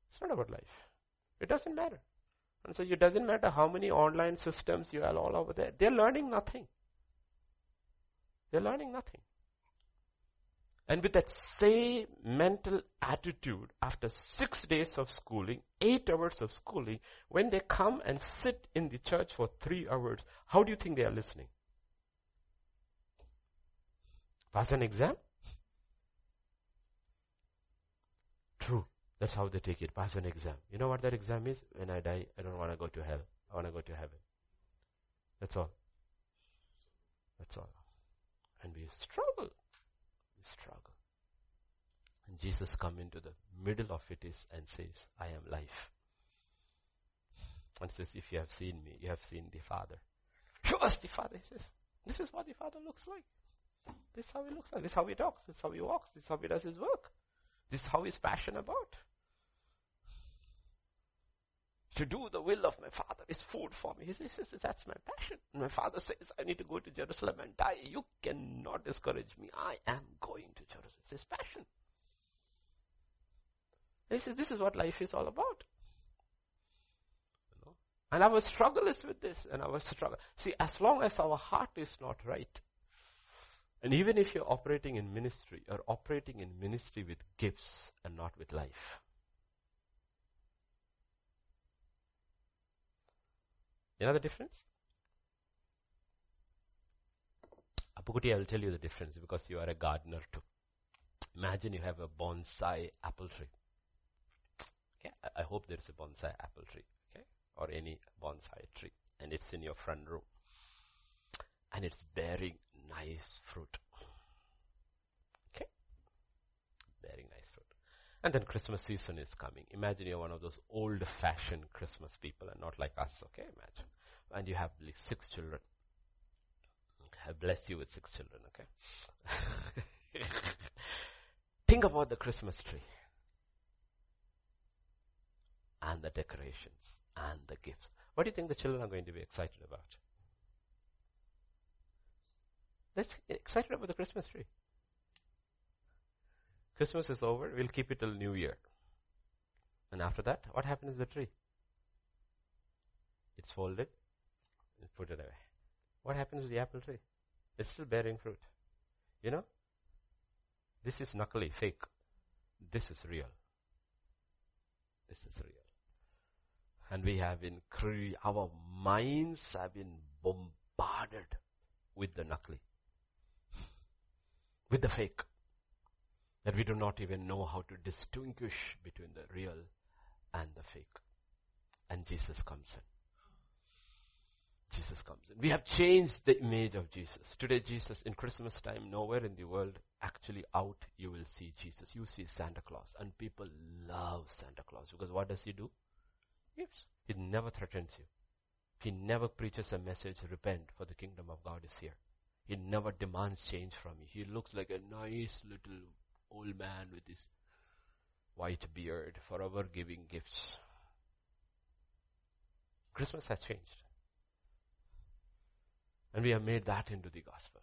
It's not about life. It doesn't matter. And so it doesn't matter how many online systems you have all over there. They're learning nothing. They're learning nothing. And with that same mental attitude, after six days of schooling, eight hours of schooling, when they come and sit in the church for three hours, how do you think they are listening? Pass an exam? True. That's how they take it. Pass an exam. You know what that exam is? When I die, I don't want to go to hell. I want to go to heaven. That's all. That's all. And we struggle. We struggle. And Jesus come into the middle of it is and says, I am life. And says, if you have seen me, you have seen the Father. Show us the Father, he says. This is what the Father looks like. This is how he looks like. This is how he talks. This is how he walks. This is how he does his work. This is how he's passionate about. To do the will of my father is food for me. He says, that's my passion. My father says, I need to go to Jerusalem and die. You cannot discourage me. I am going to Jerusalem. It's his passion. He says, this is what life is all about. And our struggle is with this, and our struggle. See, as long as our heart is not right, and even if you're operating in ministry, you're operating in ministry with gifts and not with life. You know the difference? Apukuti, I will tell you the difference because you are a gardener too. Imagine you have a bonsai apple tree. Okay, I, I hope there is a bonsai apple tree, okay, or any bonsai tree, and it's in your front room, and it's bearing nice fruit. Okay, bearing nice fruit. And then Christmas season is coming. Imagine you're one of those old-fashioned Christmas people, and not like us. Okay, imagine, and you have like six children. I bless you with six children. Okay. Think about the Christmas tree and the decorations and the gifts. What do you think the children are going to be excited about? They're excited about the Christmas tree. Christmas is over, we'll keep it till New Year. And after that, what happens to the tree? It's folded and put it away. What happens to the apple tree? It's still bearing fruit. You know? This is nakli, fake. This is real. This is real. And we have been, cre- our minds have been bombarded with the nakli. With the fake. That we do not even know how to distinguish between the real and the fake. And Jesus comes in. Jesus comes in. We have changed the image of Jesus. Today Jesus, in Christmas time, nowhere in the world, actually out, you will see Jesus. You see Santa Claus. And people love Santa Claus because what does he do? Gives. He never threatens you. He never preaches a message, repent for the kingdom of God is here. He never demands change from you. He looks like a nice little old man with his white beard, forever giving gifts. Christmas has changed. And we have made that into the gospel.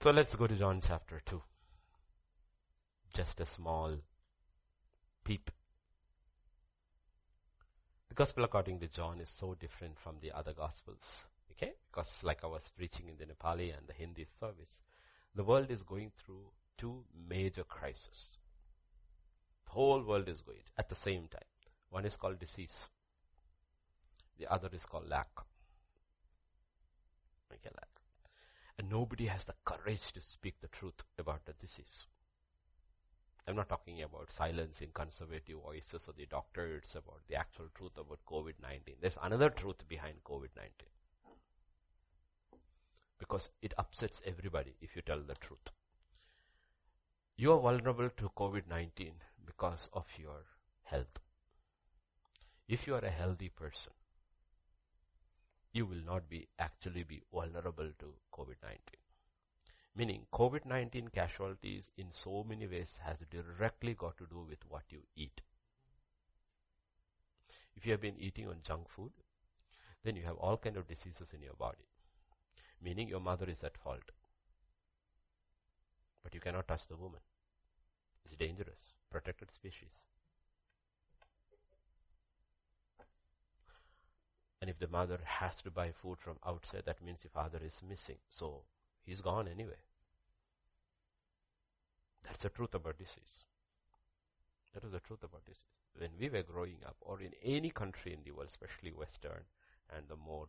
So let's go to John chapter 2. Just a small peep. The gospel according to John is so different from the other gospels. Okay? Because like I was preaching in the Nepali and the Hindi service, the world is going through two major crises. The whole world is going at the same time. One is called disease. The other is called lack. Okay, lack. And nobody has the courage to speak the truth about the disease. I'm not talking about silencing conservative voices or the doctors about the actual truth about COVID-19. There's another truth behind COVID-19. Because it upsets everybody if you tell the truth. You are vulnerable to COVID-19 because of your health. If you are a healthy person, you will not be actually be vulnerable to COVID-19. Meaning COVID-19 casualties in so many ways has directly got to do with what you eat. If you have been eating on junk food, then you have all kind of diseases in your body. Meaning your mother is at fault. But you cannot touch the woman. It's dangerous. Protected species. And if the mother has to buy food from outside, that means the father is missing. So he's gone anyway. That's the truth about disease. That is the truth about disease. When we were growing up, or in any country in the world, especially Western and the more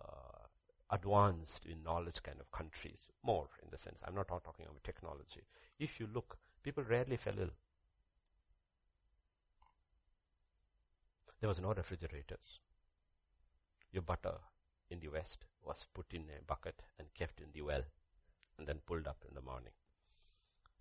uh, advanced in knowledge kind of countries, more in the sense, I'm not talking about technology. If you look, people rarely fell ill. There was no refrigerators. Your butter in the West was put in a bucket and kept in the well and then pulled up in the morning.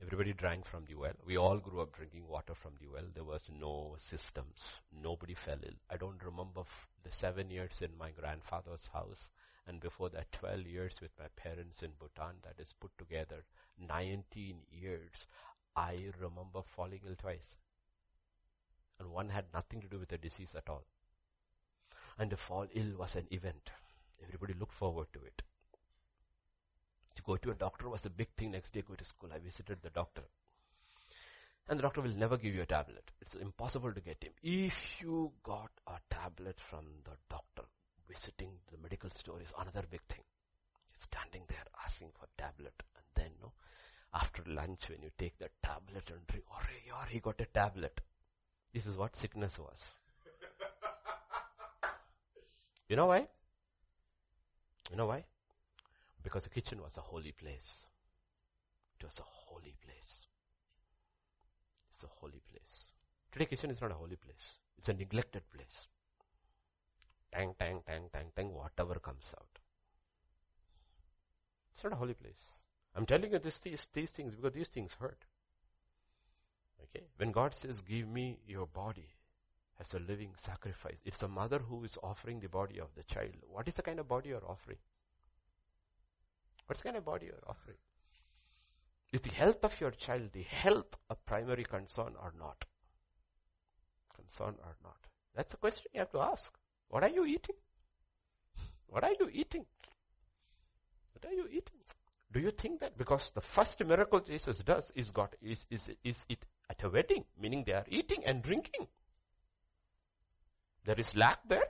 Everybody drank from the well. We all grew up drinking water from the well. There was no systems. Nobody fell ill. I don't remember f- the seven years in my grandfather's house and before that 12 years with my parents in Bhutan. That is put together 19 years. I remember falling ill twice. And one had nothing to do with the disease at all. And the fall ill was an event. Everybody looked forward to it. To go to a doctor was a big thing next day go to school. I visited the doctor. And the doctor will never give you a tablet. It's impossible to get him. If you got a tablet from the doctor, visiting the medical store is another big thing. You're standing there asking for a tablet and then no, after lunch when you take the tablet and drink, oh, yeah, he got a tablet. This is what sickness was. you know why? You know why? Because the kitchen was a holy place. It was a holy place. It's a holy place. Today kitchen is not a holy place. It's a neglected place. Tang, tang, tang, tang, tang, whatever comes out. It's not a holy place. I'm telling you this, these, these things because these things hurt. Okay? When God says, give me your body as a living sacrifice, it's a mother who is offering the body of the child. What is the kind of body you're offering? What kind of body you're offering? Is the health of your child, the health a primary concern or not? Concern or not? That's a question you have to ask. What are you eating? What are you eating? What are you eating? Do you think that because the first miracle Jesus does is got is is is it at a wedding, meaning they are eating and drinking. There is lack there.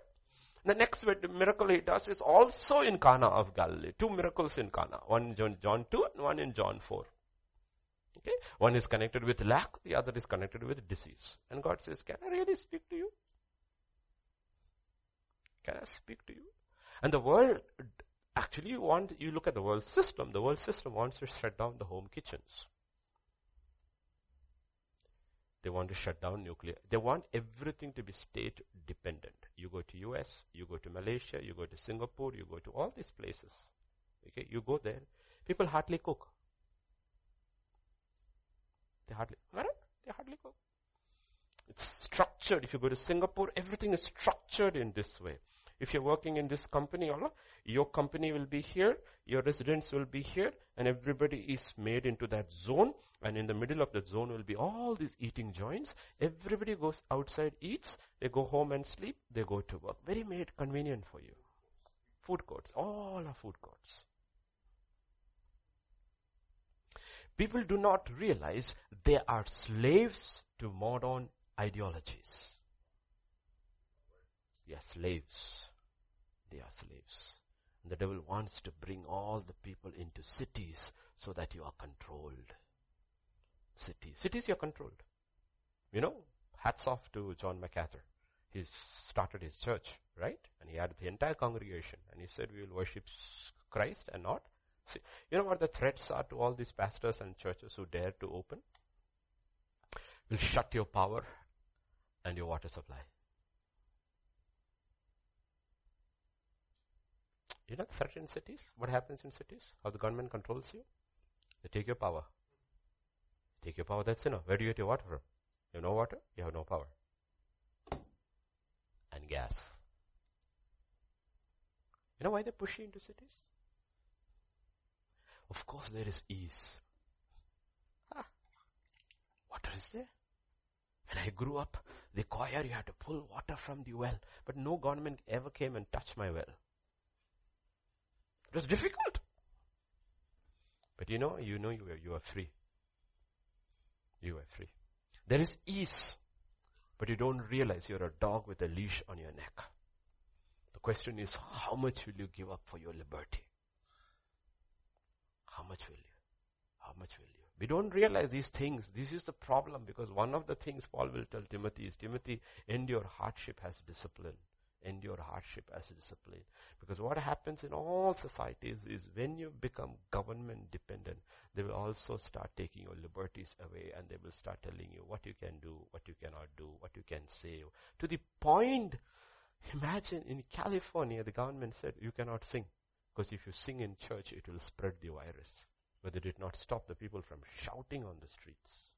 The next miracle he does is also in Cana of Galilee. Two miracles in Cana. One in John, John 2 and one in John 4. Okay? One is connected with lack, the other is connected with disease. And God says, can I really speak to you? Can I speak to you? And the world, actually you want, you look at the world system, the world system wants to shut down the home kitchens. They want to shut down nuclear. They want everything to be state dependent. You go to US, you go to Malaysia, you go to Singapore, you go to all these places. Okay, you go there. People hardly cook. They hardly? They hardly cook. It's structured. If you go to Singapore, everything is structured in this way. If you're working in this company, your company will be here, your residents will be here, and everybody is made into that zone, and in the middle of that zone will be all these eating joints. Everybody goes outside, eats, they go home and sleep, they go to work. Very made convenient for you. Food courts, all are food courts. People do not realize they are slaves to modern ideologies. They are slaves. They are slaves. The devil wants to bring all the people into cities so that you are controlled. Cities. Cities you're controlled. You know, hats off to John MacArthur. He started his church, right? And he had the entire congregation and he said we will worship Christ and not. See, you know what the threats are to all these pastors and churches who dare to open? We'll shut your power and your water supply. You know certain cities? What happens in cities? How the government controls you? They take your power. Take your power, that's enough. Where do you get your water from? You have no water, you have no power. And gas. You know why they push you into cities? Of course there is ease. Ah, water is there. When I grew up, the choir, you had to pull water from the well. But no government ever came and touched my well. It was difficult. But you know, you know you are, you are free. You are free. There is ease, but you don't realize you're a dog with a leash on your neck. The question is, how much will you give up for your liberty? How much will you? How much will you? We don't realize these things. This is the problem because one of the things Paul will tell Timothy is, Timothy, endure hardship as discipline endure hardship as a discipline. Because what happens in all societies is when you become government dependent, they will also start taking your liberties away and they will start telling you what you can do, what you cannot do, what you can say. To the point, imagine in California, the government said you cannot sing. Because if you sing in church, it will spread the virus. But they did not stop the people from shouting on the streets.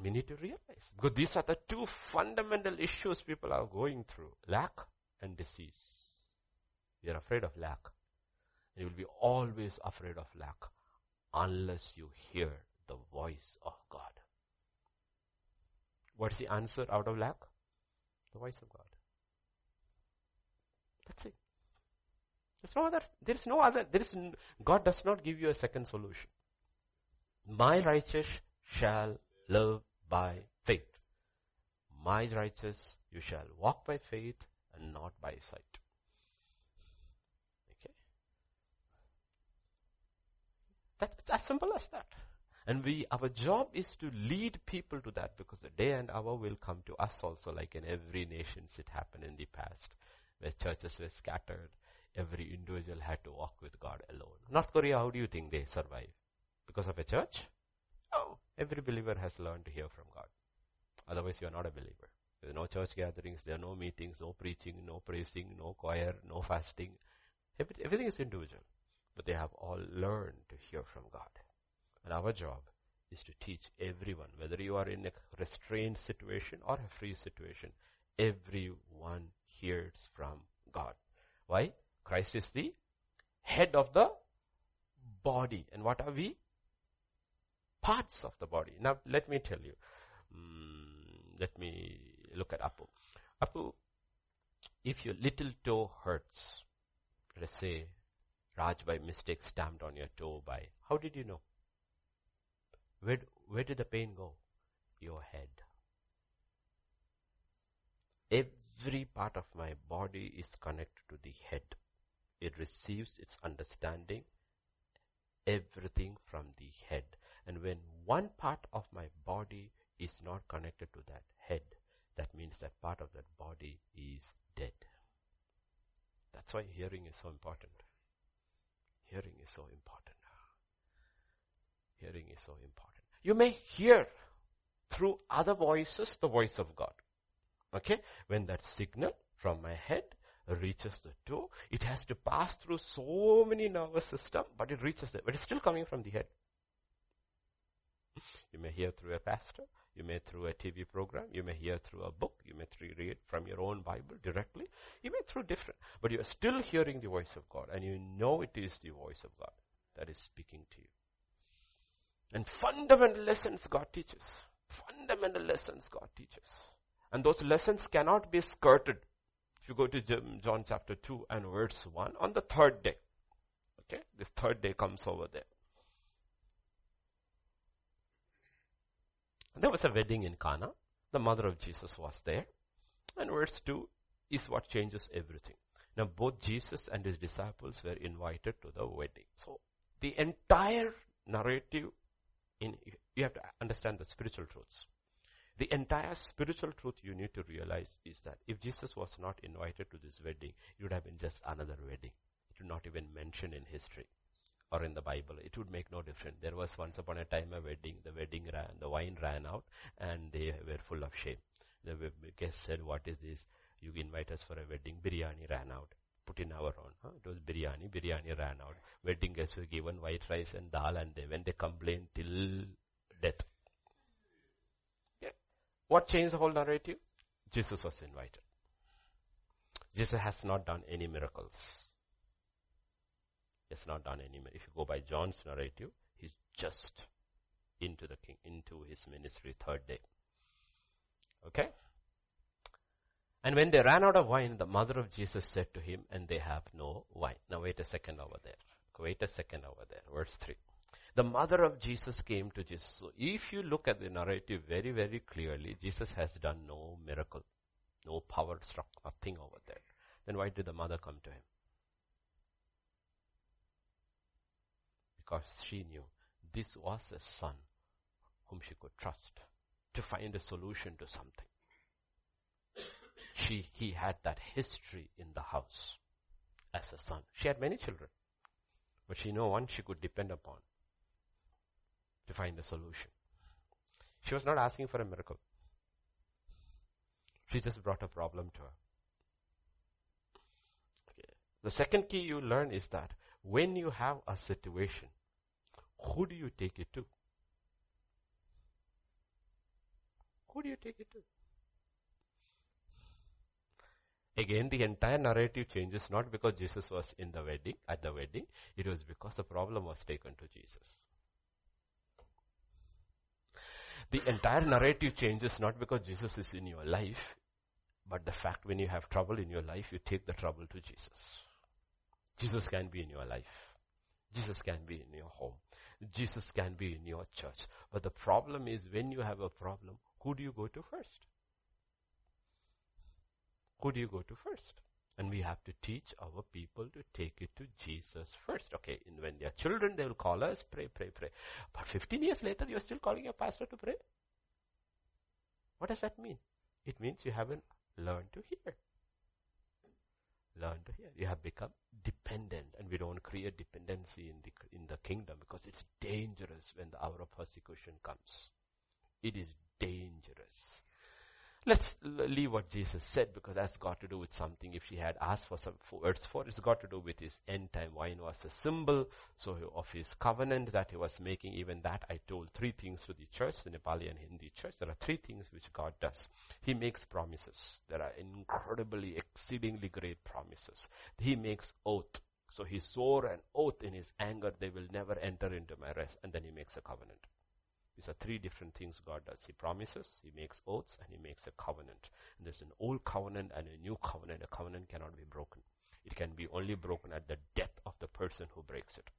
We need to realize because these are the two fundamental issues people are going through lack and disease. We are afraid of lack. You will be always afraid of lack unless you hear the voice of God. What is the answer out of lack? The voice of God. That's it. There's no other, there is no other, there is, God does not give you a second solution. My righteous shall live by faith. My righteous, you shall walk by faith and not by sight. Okay? That's as simple as that. And we, our job is to lead people to that because the day and hour will come to us also like in every nation it happened in the past where churches were scattered. Every individual had to walk with God alone. North Korea, how do you think they survive? Because of a church? Oh, every believer has learned to hear from God. Otherwise you are not a believer. There are no church gatherings, there are no meetings, no preaching, no praising, no choir, no fasting. Everything is individual. But they have all learned to hear from God. And our job is to teach everyone, whether you are in a restrained situation or a free situation, everyone hears from God. Why? Christ is the head of the body. And what are we? Parts of the body. Now, let me tell you. Mm, let me look at Apu. Apu, if your little toe hurts, let's say Raj by mistake stamped on your toe by, how did you know? Where, where did the pain go? Your head. Every part of my body is connected to the head. It receives its understanding, everything from the head. And when one part of my body is not connected to that head, that means that part of that body is dead. That's why hearing is so important. Hearing is so important. Hearing is so important. You may hear through other voices the voice of God. Okay? When that signal from my head reaches the toe, it has to pass through so many nervous system, but it reaches there. But it's still coming from the head. You may hear through a pastor, you may through a TV program, you may hear through a book, you may read from your own Bible directly, you may through different, but you are still hearing the voice of God and you know it is the voice of God that is speaking to you. And fundamental lessons God teaches. Fundamental lessons God teaches. And those lessons cannot be skirted. If you go to John chapter 2 and verse 1, on the third day. Okay, this third day comes over there. There was a wedding in Cana. The mother of Jesus was there. And verse 2 is what changes everything. Now both Jesus and his disciples were invited to the wedding. So the entire narrative in, you have to understand the spiritual truths. The entire spiritual truth you need to realize is that if Jesus was not invited to this wedding, it would have been just another wedding. It would not even mention in history or in the Bible. It would make no difference. There was once upon a time a wedding. The wedding ran, the wine ran out and they were full of shame. The guest said, what is this? You invite us for a wedding. Biryani ran out. Put in our own. Huh? It was biryani. Biryani ran out. Wedding guests were given white rice and dal and they, when they complained till death. What changed the whole narrative? Jesus was invited. Jesus has not done any miracles. Has not done any. If you go by John's narrative, he's just into the king, into his ministry third day. Okay? And when they ran out of wine, the mother of Jesus said to him, and they have no wine. Now wait a second over there. Wait a second over there. Verse 3. The mother of Jesus came to Jesus. So if you look at the narrative very, very clearly, Jesus has done no miracle, no power struck, nothing over there. Then why did the mother come to him? Because she knew this was a son whom she could trust to find a solution to something. She, he had that history in the house as a son. She had many children, but she knew one she could depend upon to find a solution. She was not asking for a miracle. She just brought a problem to her. Okay. The second key you learn is that when you have a situation, who do you take it to? Who do you take it to? Again, the entire narrative changes not because Jesus was in the wedding, at the wedding, it was because the problem was taken to Jesus. The entire narrative changes not because Jesus is in your life, but the fact when you have trouble in your life, you take the trouble to Jesus. Jesus can be in your life. Jesus can be in your home. Jesus can be in your church. But the problem is when you have a problem, who do you go to first? Who do you go to first? And we have to teach our people to take it to Jesus first. Okay, and when they are children, they will call us, pray, pray, pray. But 15 years later, you're still calling your pastor to pray? What does that mean? It means you haven't learned to hear. Learn to hear. You have become dependent and we don't create dependency in the, in the kingdom because it's dangerous when the hour of persecution comes. It is dangerous. Let's leave what Jesus said because that's got to do with something. If he had asked for some words for, it's got to do with his end time wine was a symbol. So of his covenant that he was making, even that I told three things to the church, the Nepali and Hindi church. There are three things which God does. He makes promises. There are incredibly, exceedingly great promises. He makes oath. So he swore an oath in his anger, they will never enter into my rest. And then he makes a covenant. These are three different things God does. He promises, He makes oaths, and He makes a covenant. And there's an old covenant and a new covenant. A covenant cannot be broken. It can be only broken at the death of the person who breaks it.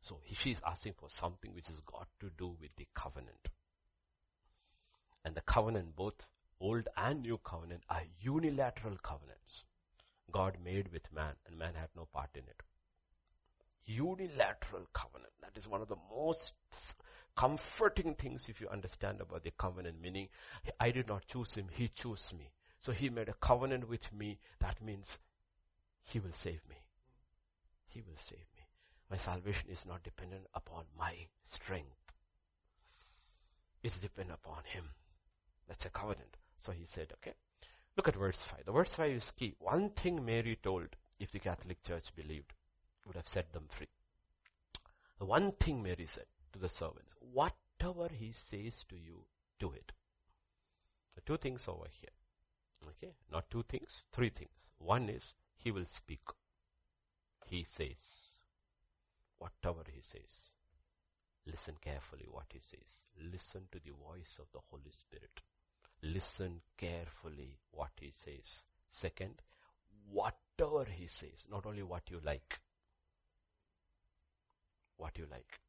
So she is asking for something which has got to do with the covenant. And the covenant, both old and new covenant, are unilateral covenants. God made with man, and man had no part in it. Unilateral covenant. That is one of the most comforting things if you understand about the covenant, meaning I did not choose him, he chose me. So he made a covenant with me. That means he will save me. He will save me. My salvation is not dependent upon my strength. It's dependent upon him. That's a covenant. So he said, okay. Look at verse 5. The verse 5 is key. One thing Mary told, if the Catholic Church believed, would have set them free. The one thing Mary said, to the servants. Whatever he says to you, do it. Two things over here. Okay, not two things, three things. One is, he will speak. He says. Whatever he says. Listen carefully what he says. Listen to the voice of the Holy Spirit. Listen carefully what he says. Second, whatever he says, not only what you like. What you like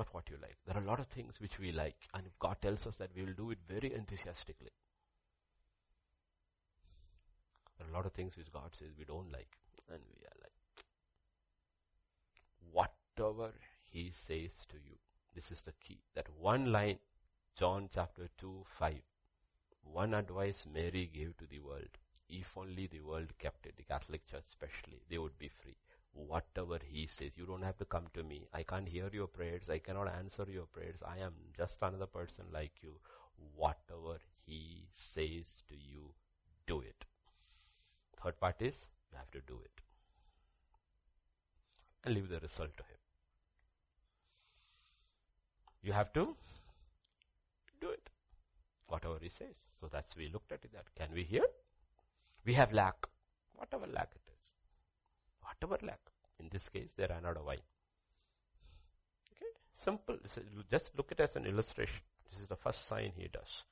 not what you like. There are a lot of things which we like and God tells us that we will do it very enthusiastically. There are a lot of things which God says we don't like and we are like, whatever He says to you, this is the key. That one line, John chapter 2, 5, one advice Mary gave to the world. If only the world kept it, the Catholic Church especially, they would be free whatever he says. You don't have to come to me. I can't hear your prayers. I cannot answer your prayers. I am just another person like you. Whatever he says to you, do it. Third part is, you have to do it. And leave the result to him. You have to do it. Whatever he says. So that's, we looked at it that. Can we hear? We have lack. Whatever lack it lack. In this case, they ran out of wine. Okay, simple. Just look at it as an illustration. This is the first sign he does.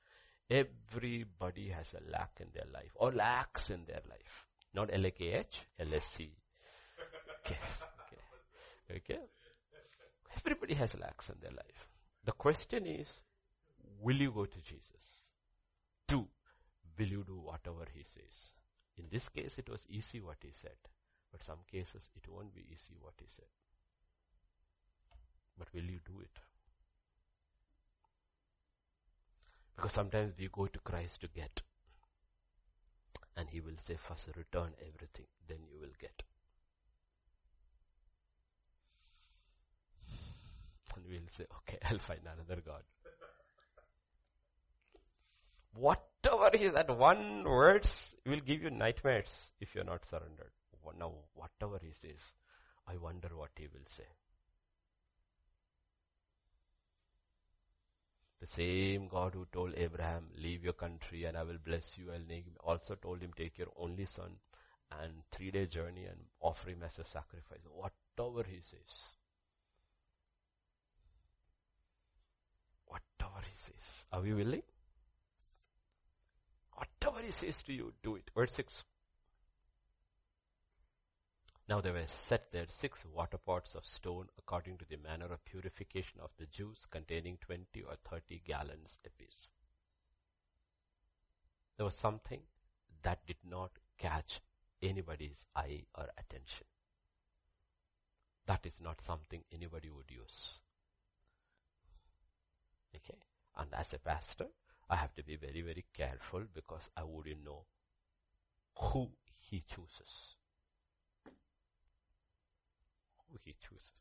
Everybody has a lack in their life, or lacks in their life. Not L-A-K-H, L-S-C. Okay. okay. Okay. Everybody has lacks in their life. The question is, will you go to Jesus? Two, will you do whatever he says? In this case, it was easy what he said. But some cases it won't be easy what he said. But will you do it? Because sometimes we go to Christ to get. And he will say, first return everything, then you will get. And we'll say, okay, I'll find another God. Whatever is that one words will give you nightmares if you're not surrendered. Now, whatever he says, I wonder what he will say. The same God who told Abraham, leave your country and I will bless you, I'll name, also told him, take your only son and three day journey and offer him as a sacrifice. Whatever he says. Whatever he says. Are we willing? Whatever he says to you, do it. Verse 6. Now there were set there six water pots of stone according to the manner of purification of the Jews containing 20 or 30 gallons apiece. There was something that did not catch anybody's eye or attention. That is not something anybody would use. Okay. And as a pastor, I have to be very, very careful because I wouldn't know who he chooses. Who he chooses.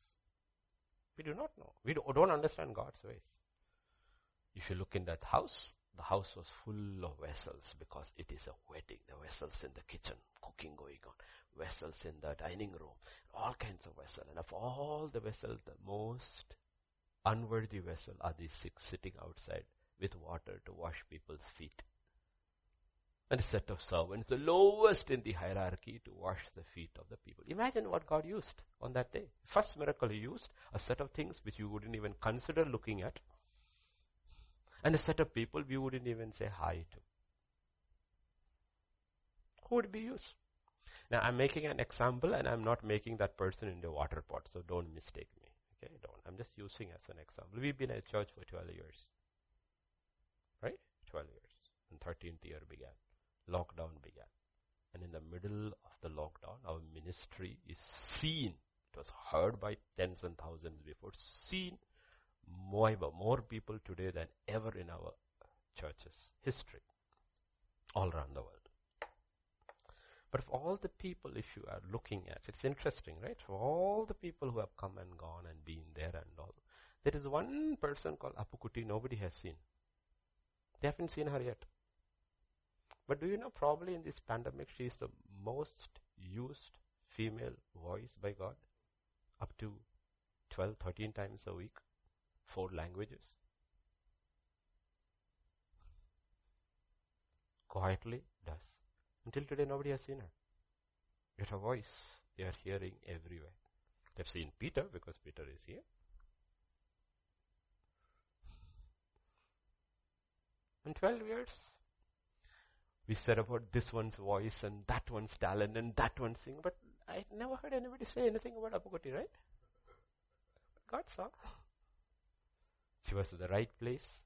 We do not know. We don't understand God's ways. If you look in that house, the house was full of vessels because it is a wedding. The vessels in the kitchen, cooking going on. Vessels in the dining room. All kinds of vessels. And of all the vessels, the most unworthy vessel are these six sitting outside with water to wash people's feet. And a set of servants, the lowest in the hierarchy to wash the feet of the people. Imagine what God used on that day. First miracle he used, a set of things which you wouldn't even consider looking at. And a set of people we wouldn't even say hi to. Who would be used? Now I'm making an example and I'm not making that person into a water pot, so don't mistake me. Okay, don't. I'm just using as an example. We've been at church for 12 years. Right? 12 years. And 13th year began. Lockdown began. And in the middle of the lockdown, our ministry is seen. It was heard by tens and thousands before. Seen more, more people today than ever in our church's history. All around the world. But of all the people, if you are looking at, it's interesting, right? For all the people who have come and gone and been there and all, there is one person called Apukuti nobody has seen. They haven't seen her yet. But do you know, probably in this pandemic, she is the most used female voice by God. Up to 12, 13 times a week. Four languages. Quietly does. Until today, nobody has seen her. Yet her voice, they are hearing everywhere. They've seen Peter because Peter is here. In 12 years, we said about this one's voice and that one's talent and that one's sing, but I never heard anybody say anything about Apukoti, right? God saw. She was at the right place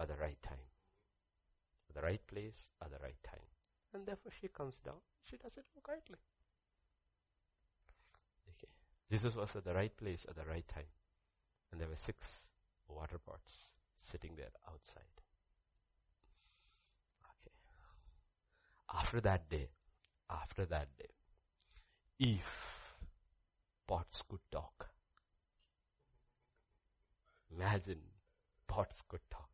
at the right time. At the right place at the right time. And therefore she comes down. She does it quietly. Okay. Jesus was at the right place at the right time. And there were six water pots sitting there outside. After that day, after that day, if pots could talk, imagine pots could talk.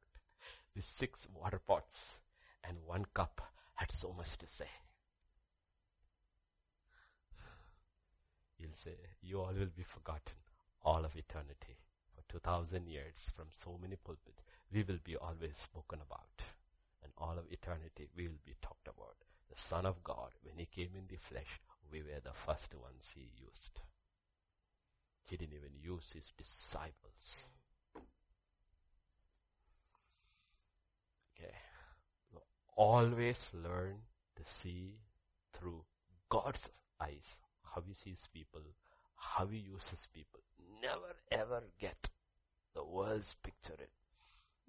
The six water pots and one cup had so much to say. You'll say, you all will be forgotten all of eternity. For 2000 years from so many pulpits, we will be always spoken about all of eternity will be talked about. The Son of God, when He came in the flesh, we were the first ones He used. He didn't even use His disciples. Okay. Always learn to see through God's eyes how He sees people, how He uses people. Never ever get the world's picture.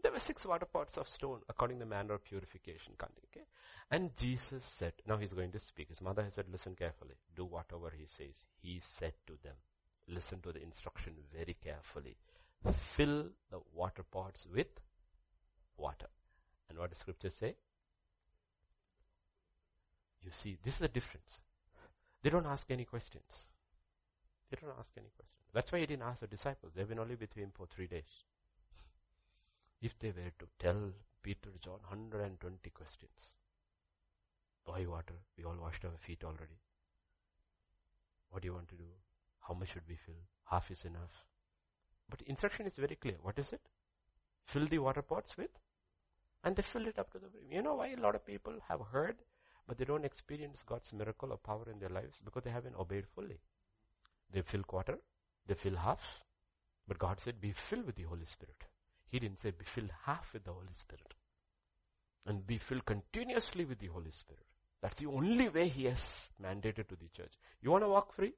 There were six water pots of stone according to the manner of purification. Okay? And Jesus said, now he's going to speak. His mother has said, listen carefully. Do whatever he says. He said to them, listen to the instruction very carefully. Fill the water pots with water. And what does scripture say? You see, this is the difference. They don't ask any questions. They don't ask any questions. That's why he didn't ask the disciples. They've been only with him for three days if they were to tell Peter, John, 120 questions. Why water? We all washed our feet already. What do you want to do? How much should we fill? Half is enough. But instruction is very clear. What is it? Fill the water pots with? And they filled it up to the brim. You know why a lot of people have heard, but they don't experience God's miracle or power in their lives? Because they haven't obeyed fully. They fill quarter, they fill half, but God said, be filled with the Holy Spirit. He didn't say be filled half with the Holy Spirit. And be filled continuously with the Holy Spirit. That's the only way He has mandated to the church. You want to walk free?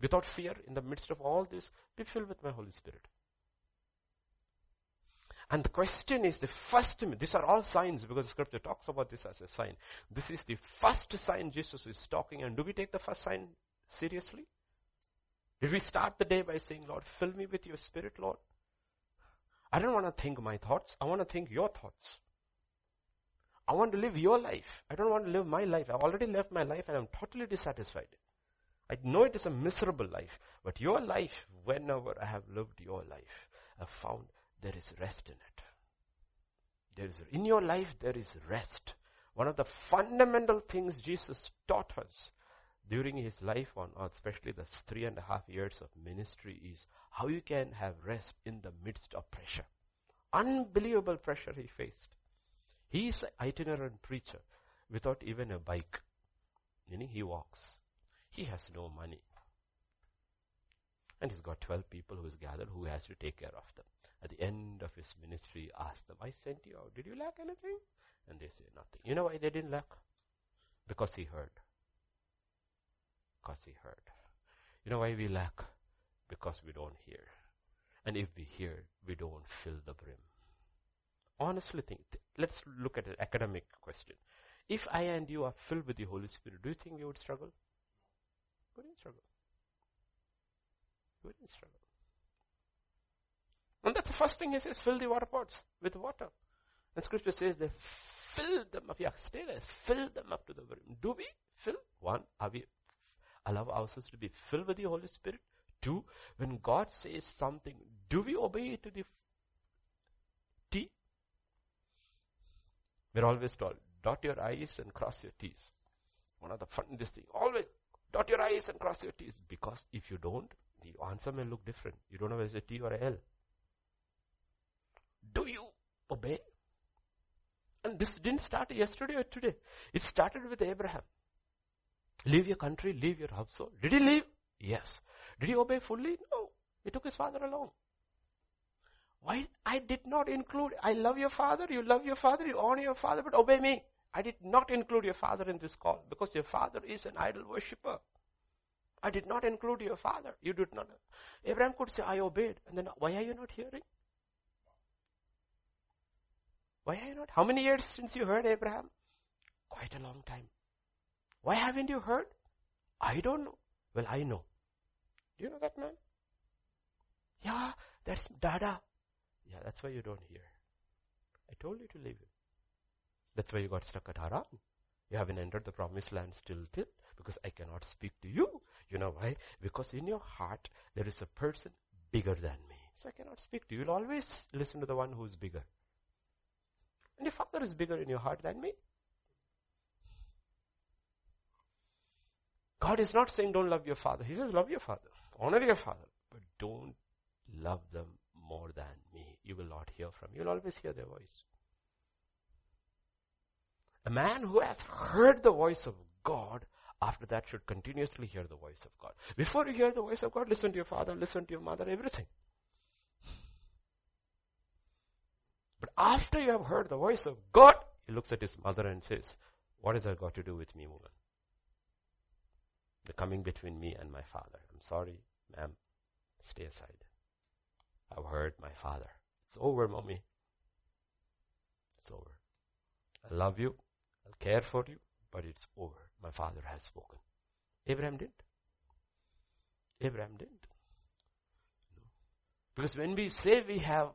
Without fear, in the midst of all this, be filled with my Holy Spirit. And the question is the first, these are all signs because scripture talks about this as a sign. This is the first sign Jesus is talking and do we take the first sign seriously? Did we start the day by saying, Lord, fill me with your spirit, Lord? I don't want to think my thoughts. I want to think your thoughts. I want to live your life. I don't want to live my life. I've already lived my life and I'm totally dissatisfied. I know it is a miserable life, but your life, whenever I have lived your life, I've found there is rest in it. There is, in your life, there is rest. One of the fundamental things Jesus taught us during his life on earth, especially the three and a half years of ministry is how you can have rest in the midst of pressure. Unbelievable pressure he faced. He is an itinerant preacher without even a bike. Meaning he walks. He has no money. And he's got 12 people who is gathered who has to take care of them. At the end of his ministry, ask them, I sent you out. Did you lack anything? And they say nothing. You know why they didn't lack? Because he heard. Because he heard. You know why we lack? Because we don't hear. And if we hear, we don't fill the brim. Honestly think, let's look at an academic question. If I and you are filled with the Holy Spirit, do you think we would struggle? We wouldn't struggle. We wouldn't struggle. And that's the first thing he says, fill the water pots with water. And scripture says they fill them up. Yeah, stay there. Fill them up to the brim. Do we fill? One, are we allow ourselves to be filled with the Holy Spirit? Two, when God says something, do we obey to the T? We're always told, dot your I's and cross your T's. One of the funniest things, always dot your I's and cross your T's. Because if you don't, the answer may look different. You don't know whether it's a T or a L. Do you obey? And this didn't start yesterday or today. It started with Abraham. Leave your country, leave your household. Did he leave? Yes. Did he obey fully? No. He took his father along. Why? I did not include, I love your father, you love your father, you honor your father, but obey me. I did not include your father in this call because your father is an idol worshipper. I did not include your father. You did not. Abraham could say, I obeyed. And then why are you not hearing? Why are you not? How many years since you heard Abraham? Quite a long time. Why haven't you heard? I don't know. Well, I know. Do you know that man? Yeah, that's Dada. Yeah, that's why you don't hear. I told you to leave him. That's why you got stuck at Haran. You haven't entered the promised land still till because I cannot speak to you. You know why? Because in your heart there is a person bigger than me. So I cannot speak to you. You'll always listen to the one who's bigger. And your father is bigger in your heart than me. God is not saying don't love your father. He says love your father. Honor your father. But don't love them more than me. You will not hear from. You'll always hear their voice. A man who has heard the voice of God after that should continuously hear the voice of God. Before you hear the voice of God, listen to your father, listen to your mother, everything. But after you have heard the voice of God, he looks at his mother and says, what has that got to do with me, woman? The coming between me and my father. I'm sorry, ma'am. Stay aside. I've heard my father. It's over, mommy. It's over. I love you. I'll care for you, but it's over. My father has spoken. Abraham didn't. Abraham didn't. No. Because when we say we have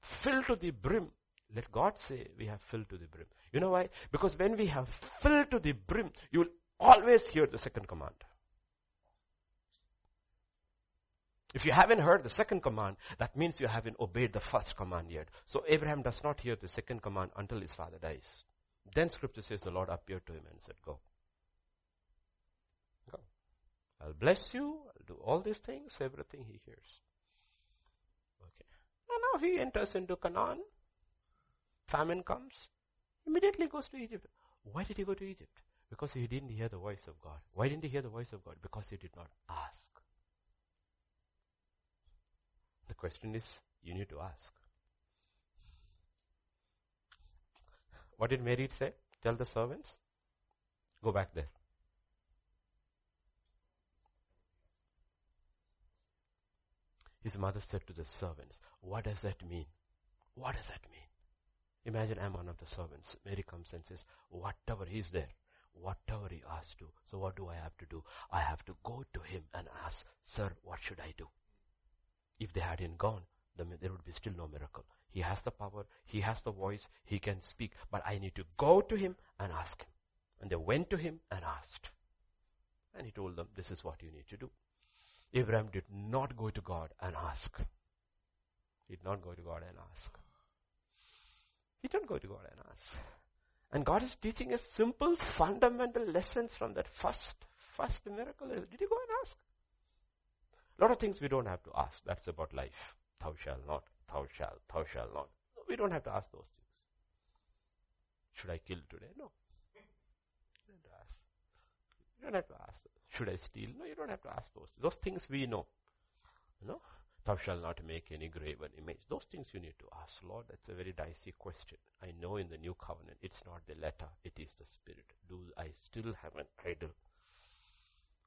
filled to the brim, let God say we have filled to the brim. You know why? Because when we have filled to the brim, you will always hear the second command. If you haven't heard the second command, that means you haven't obeyed the first command yet. So Abraham does not hear the second command until his father dies. Then scripture says the Lord appeared to him and said, go. Go. I'll bless you. I'll do all these things, everything he hears. Okay. And now he enters into Canaan. Famine comes. Immediately goes to Egypt. Why did he go to Egypt? Because he didn't hear the voice of God. Why didn't he hear the voice of God? Because he did not ask. The question is, you need to ask. What did Mary say? Tell the servants. Go back there. His mother said to the servants, what does that mean? What does that mean? Imagine I'm one of the servants. Mary comes and says, whatever he's there, whatever he asks to. So what do I have to do? I have to go to him and ask, sir, what should I do? If they hadn't gone, there would be still no miracle. He has the power, he has the voice, he can speak, but I need to go to him and ask him. And they went to him and asked. And he told them, this is what you need to do. Abraham did not go to God and ask. He did not go to God and ask. He didn't go to God and ask. And God is teaching us simple fundamental lessons from that first, first miracle. Did you go and ask? Lot of things we don't have to ask. That's about life. Thou shalt not, thou shalt, thou shalt not. We don't have to ask those things. Should I kill today? No. You don't ask. You don't have to ask. Should I steal? No, you don't have to ask those. Those things we know. Know? Thou shalt not make any graven image. Those things you need to ask, Lord. That's a very dicey question. I know in the new covenant, it's not the letter, it is the spirit. Do I still have an idol?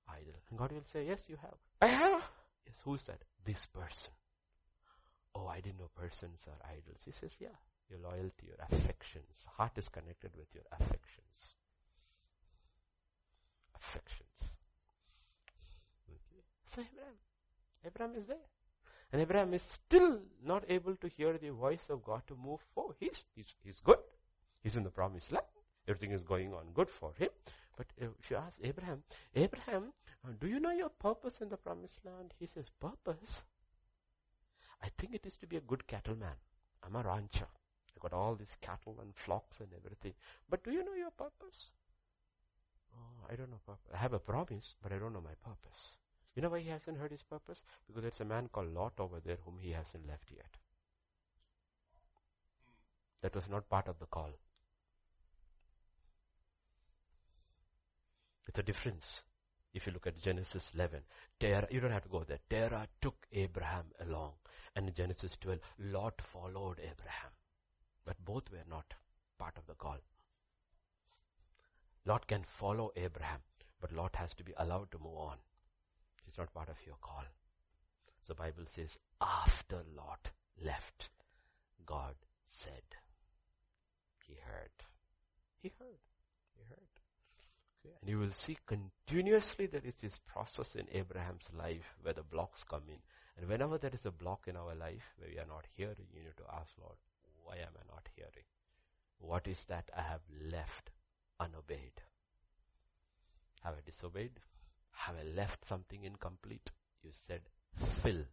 Idol. And God will say, yes, you have. I have. Yes, who's that? This person. Oh, I didn't know persons are idols. He says, yeah, your loyalty, your affections. Heart is connected with your affections. Affections. Okay. So Abraham, Abraham is there. And Abraham is still not able to hear the voice of God to move forward. He's, he's, he's good. He's in the promised land. Everything is going on good for him. But if you ask Abraham, Abraham, Uh, do you know your purpose in the promised land? He says, purpose? I think it is to be a good cattleman. I'm a rancher. I got all these cattle and flocks and everything. But do you know your purpose? Oh, I don't know purpose. I have a promise, but I don't know my purpose. You know why he hasn't heard his purpose? Because there's a man called Lot over there whom he hasn't left yet. That was not part of the call. It's a difference. If you look at Genesis 11, Terah, you don't have to go there. Terah took Abraham along. And in Genesis 12, Lot followed Abraham. But both were not part of the call. Lot can follow Abraham, but Lot has to be allowed to move on. It's not part of your call. So Bible says, after Lot left, God said, He heard. He heard. He heard. Okay. And you will see continuously there is this process in Abraham's life where the blocks come in. And whenever there is a block in our life where we are not hearing, you need to ask Lord, why am I not hearing? What is that I have left unobeyed? Have I disobeyed? Have I left something incomplete? You said, fill.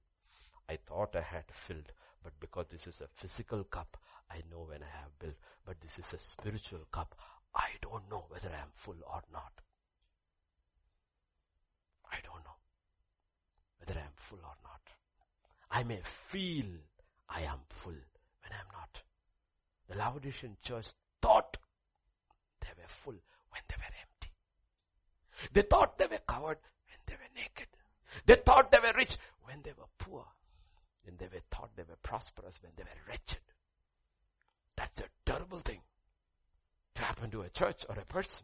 I thought I had filled, but because this is a physical cup, I know when I have built, but this is a spiritual cup. I don't know whether I am full or not. I don't know whether I am full or not. I may feel I am full when I am not. The Laodicean church thought they were full when they were empty. They thought they were covered when they were naked. They thought they were rich when they were poor. And they were thought they were prosperous when they were wretched. That's a terrible thing to happen to a church or a person.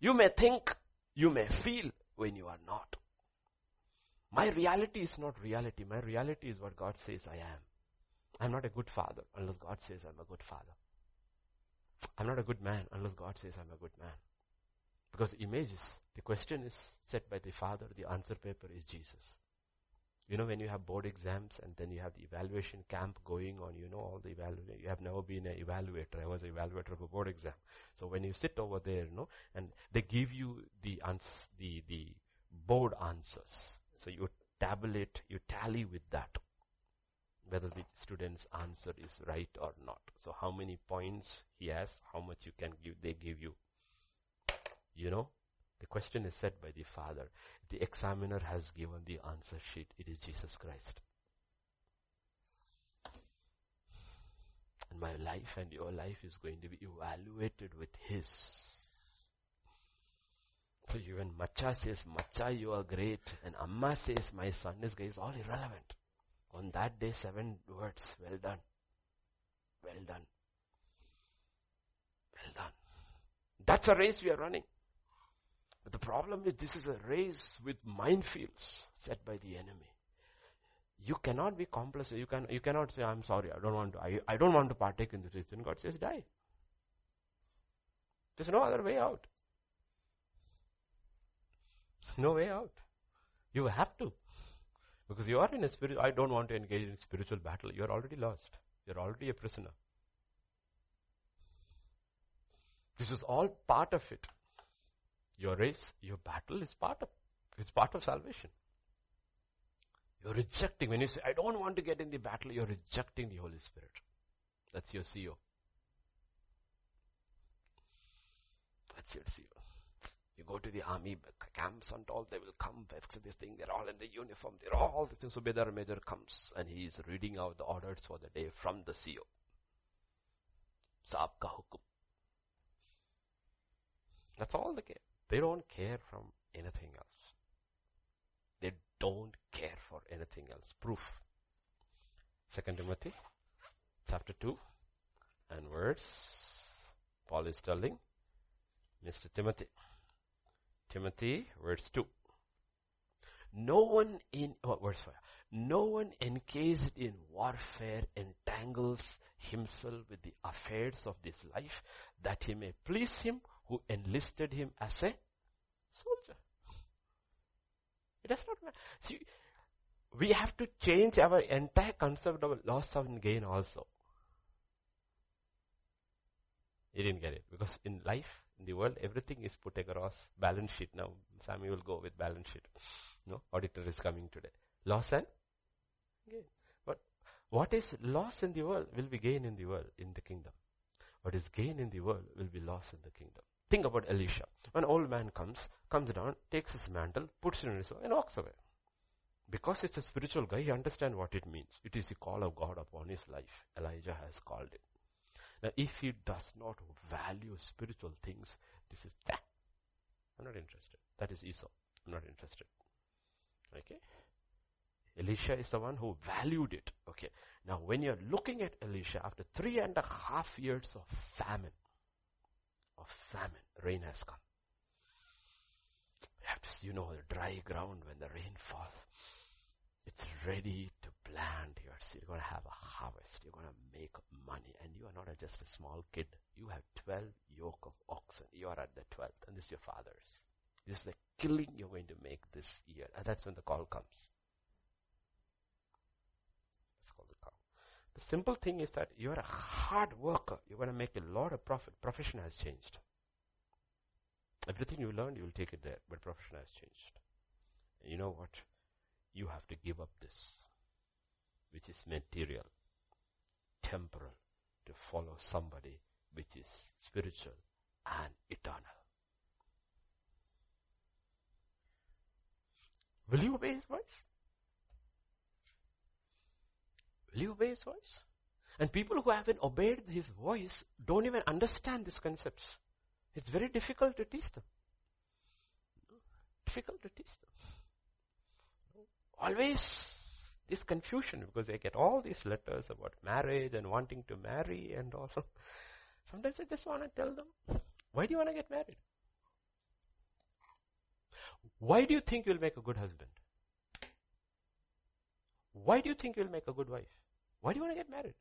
You may think, you may feel when you are not. My reality is not reality. My reality is what God says I am. I'm not a good father unless God says I'm a good father. I'm not a good man unless God says I'm a good man. Because images, the question is set by the father, the answer paper is Jesus. You know when you have board exams and then you have the evaluation camp going on, you know all the evaluation, you have never been an evaluator. I was an evaluator of a board exam. So when you sit over there, you know, and they give you the the, the board answers. So you tabulate, you tally with that. Whether the student's answer is right or not. So how many points he has, how much you can give, they give you. You know, the question is set by the father. The examiner has given the answer sheet. It is Jesus Christ. And my life and your life is going to be evaluated with his. So even Macha says, Macha, you are great. And Amma says, my son is great. It's all irrelevant. On that day, seven words. Well done. Well done. Well done. That's a race we are running. But the problem is this is a race with minefields set by the enemy. You cannot be complacent. You can, you cannot say, I'm sorry, I don't want to, I, I don't want to partake in this. Then God says, die. There's no other way out. No way out. You have to. Because you are in a spirit, I don't want to engage in spiritual battle. You're already lost. You're already a prisoner. This is all part of it. Your race, your battle is part of, it's part of salvation. You're rejecting, when you say, I don't want to get in the battle, you're rejecting the Holy Spirit. That's your CEO. That's your CEO. You go to the army camps and all, they will come, this thing, they're all in the uniform, they're all the things. So Bedar Major comes and he is reading out the orders for the day from the CEO. Saab ka hukum. That's all they care. They don't care from anything else. They don't care for anything else. Proof. Second Timothy chapter 2 and verse Paul is telling Mr. Timothy. Timothy, verse 2. No one in, oh, verse 5. No one engaged in warfare entangles himself with the affairs of this life that he may please him who enlisted him as a soldier. It does not matter. See, we have to change our entire concept of loss and gain also. You didn't get it because in life, in the world, everything is put across balance sheet now. Sammy will go with balance sheet. No, auditor is coming today. Loss and gain. But what is loss in the world will be gain in the world, in the kingdom. What is gain in the world will be loss in the kingdom. Think about Elisha. An old man comes, comes down, takes his mantle, puts it in his and walks away. Because it's a spiritual guy, he understands what it means. It is the call of God upon his life. Elijah has called it. Now, if he does not value spiritual things, this is that. I'm not interested. That is Esau. I'm not interested. Okay? Elisha is the one who valued it. Okay. Now, when you're looking at Elisha after three and a half years of famine, of famine, rain has come. You have to see, you know, the dry ground when the rain falls. It's ready to plant your seed. You're going to have a harvest. You're going to make money. And you are not just a small kid. You have 12 yoke of oxen. You are at the 12th. And this is your father's. This is the killing you're going to make this year. And that's when the call comes. It's called the call. The simple thing is that you're a hard worker. You're going to make a lot of profit. Profession has changed. Everything you learned, you will take it there. But profession has changed. And you know what? You have to give up this, which is material, temporal, to follow somebody which is spiritual and eternal. Will you obey his voice? Will you obey his voice? And people who haven't obeyed his voice don't even understand these concepts. It's very difficult to teach them. Difficult to teach them. Always this confusion because they get all these letters about marriage and wanting to marry and all. Sometimes I just want to tell them, why do you want to get married? Why do you think you'll make a good husband? Why do you think you'll make a good wife? Why do you want to get married?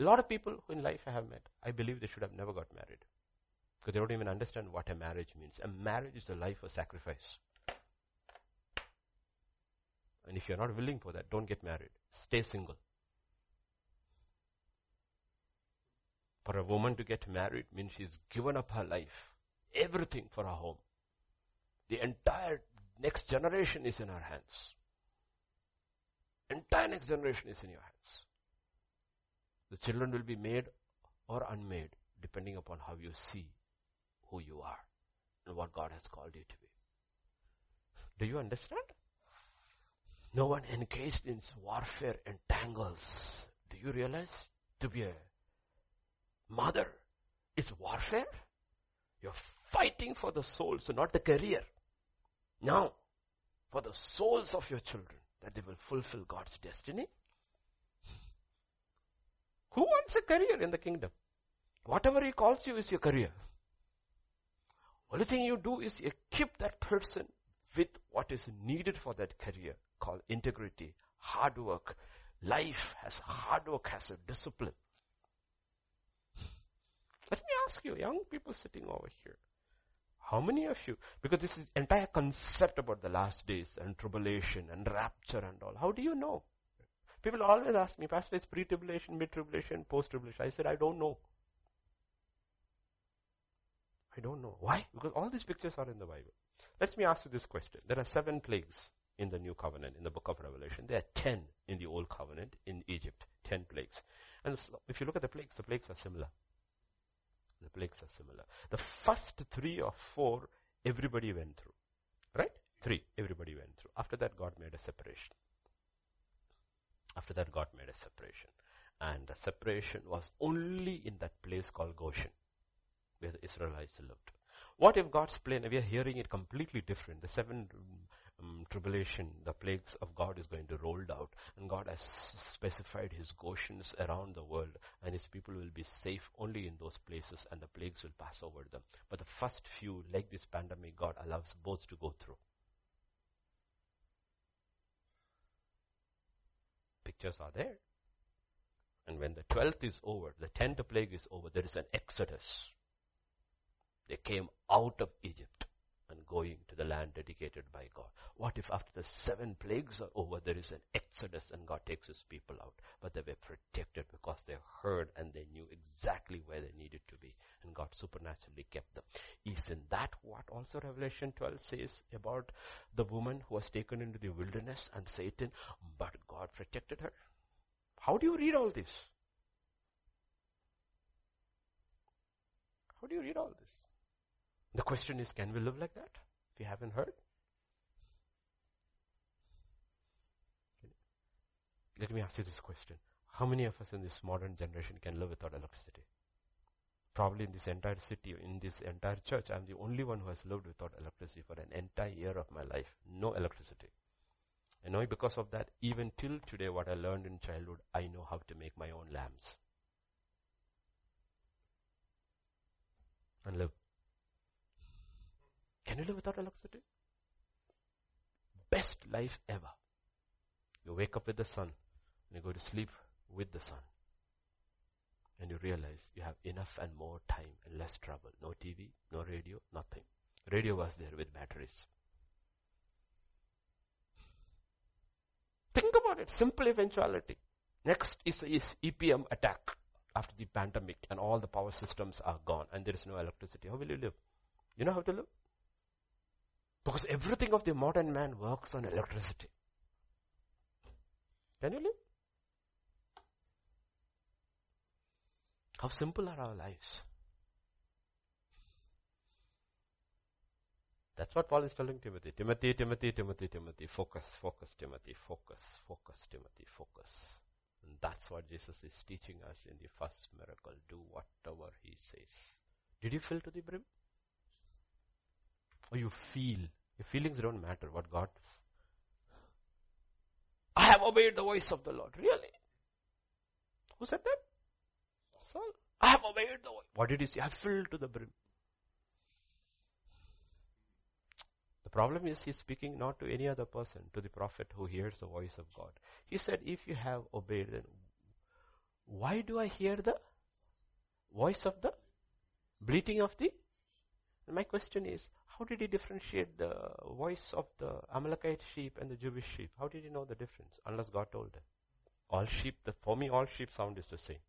A lot of people in life I have met, I believe they should have never got married. Because they don't even understand what a marriage means. A marriage is a life of sacrifice. And if you're not willing for that, don't get married. Stay single. For a woman to get married means she's given up her life, everything for her home. The entire next generation is in her hands. Entire next generation is in your hands. The children will be made or unmade depending upon how you see who you are and what God has called you to be. Do you understand? No one engaged in warfare entangles. Do you realize? To be a mother is warfare. You're fighting for the souls, so not the career. Now, for the souls of your children, that they will fulfill God's destiny. Who wants a career in the kingdom? Whatever He calls you is your career. Only thing you do is equip that person with what is needed for that career called integrity, hard work. Life has hard work, has a discipline. Let me ask you, young people sitting over here, how many of you, because this is entire concept about the last days and tribulation and rapture and all, how do you know? People always ask me, Pastor, it's pre-tribulation, mid-tribulation, post-tribulation. I said, I don't know. I don't know. Why? Because all these pictures are in the Bible. Let me ask you this question. There are seven plagues in the New Covenant, in the book of Revelation. There are ten in the Old Covenant in Egypt. Ten plagues. And if you look at the plagues, the plagues are similar. The plagues are similar. The first three or four, everybody went through. Right? Three, everybody went through. After that, God made a separation. After that, God made a separation. And the separation was only in that place called Goshen, where the Israelites lived. What if God's plan, we are hearing it completely different. The seven um, tribulation, the plagues of God is going to roll out and God has specified his Goshens around the world and his people will be safe only in those places and the plagues will pass over them. But the first few, like this pandemic, God allows both to go through. Pictures are there. And when the twelfth is over, the tenth plague is over, there is an exodus. They came out of Egypt going to the land dedicated by God. What if after the seven plagues are over, there is an exodus and God takes his people out? But they were protected because they heard and they knew exactly where they needed to be and God supernaturally kept them. Isn't that what also Revelation 12 says about the woman who was taken into the wilderness and Satan, but God protected her? How do you read all this? How do you read all this? The question is, can we live like that? If you haven't heard. Let me ask you this question. How many of us in this modern generation can live without electricity? Probably in this entire city, in this entire church, I'm the only one who has lived without electricity for an entire year of my life. No electricity. And know because of that, even till today, what I learned in childhood, I know how to make my own lamps. And live. Can you live without electricity? Best life ever. You wake up with the sun and you go to sleep with the sun. And you realize you have enough and more time and less trouble. No TV, no radio, nothing. Radio was there with batteries. Think about it. Simple eventuality. Next is, is EPM attack after the pandemic and all the power systems are gone and there is no electricity. How will you live? You know how to live? Because everything of the modern man works on electricity. Can you live? How simple are our lives? That's what Paul is telling Timothy. Timothy, Timothy, Timothy, Timothy. Focus, focus, Timothy. Focus, focus, Timothy. Focus. And that's what Jesus is teaching us in the first miracle. Do whatever he says. Did you fill to the brim? Or you feel. Your feelings don't matter what God. I have obeyed the voice of the Lord. Really? Who said that? Saul. I have obeyed the voice. What did he say? I filled to the brim. The problem is he's speaking not to any other person, to the prophet who hears the voice of God. He said, if you have obeyed, then why do I hear the voice of the bleating of the my question is, how did he differentiate the voice of the Amalekite sheep and the Jewish sheep? How did he know the difference? Unless God told him. All sheep, the, for me, all sheep sound is the same.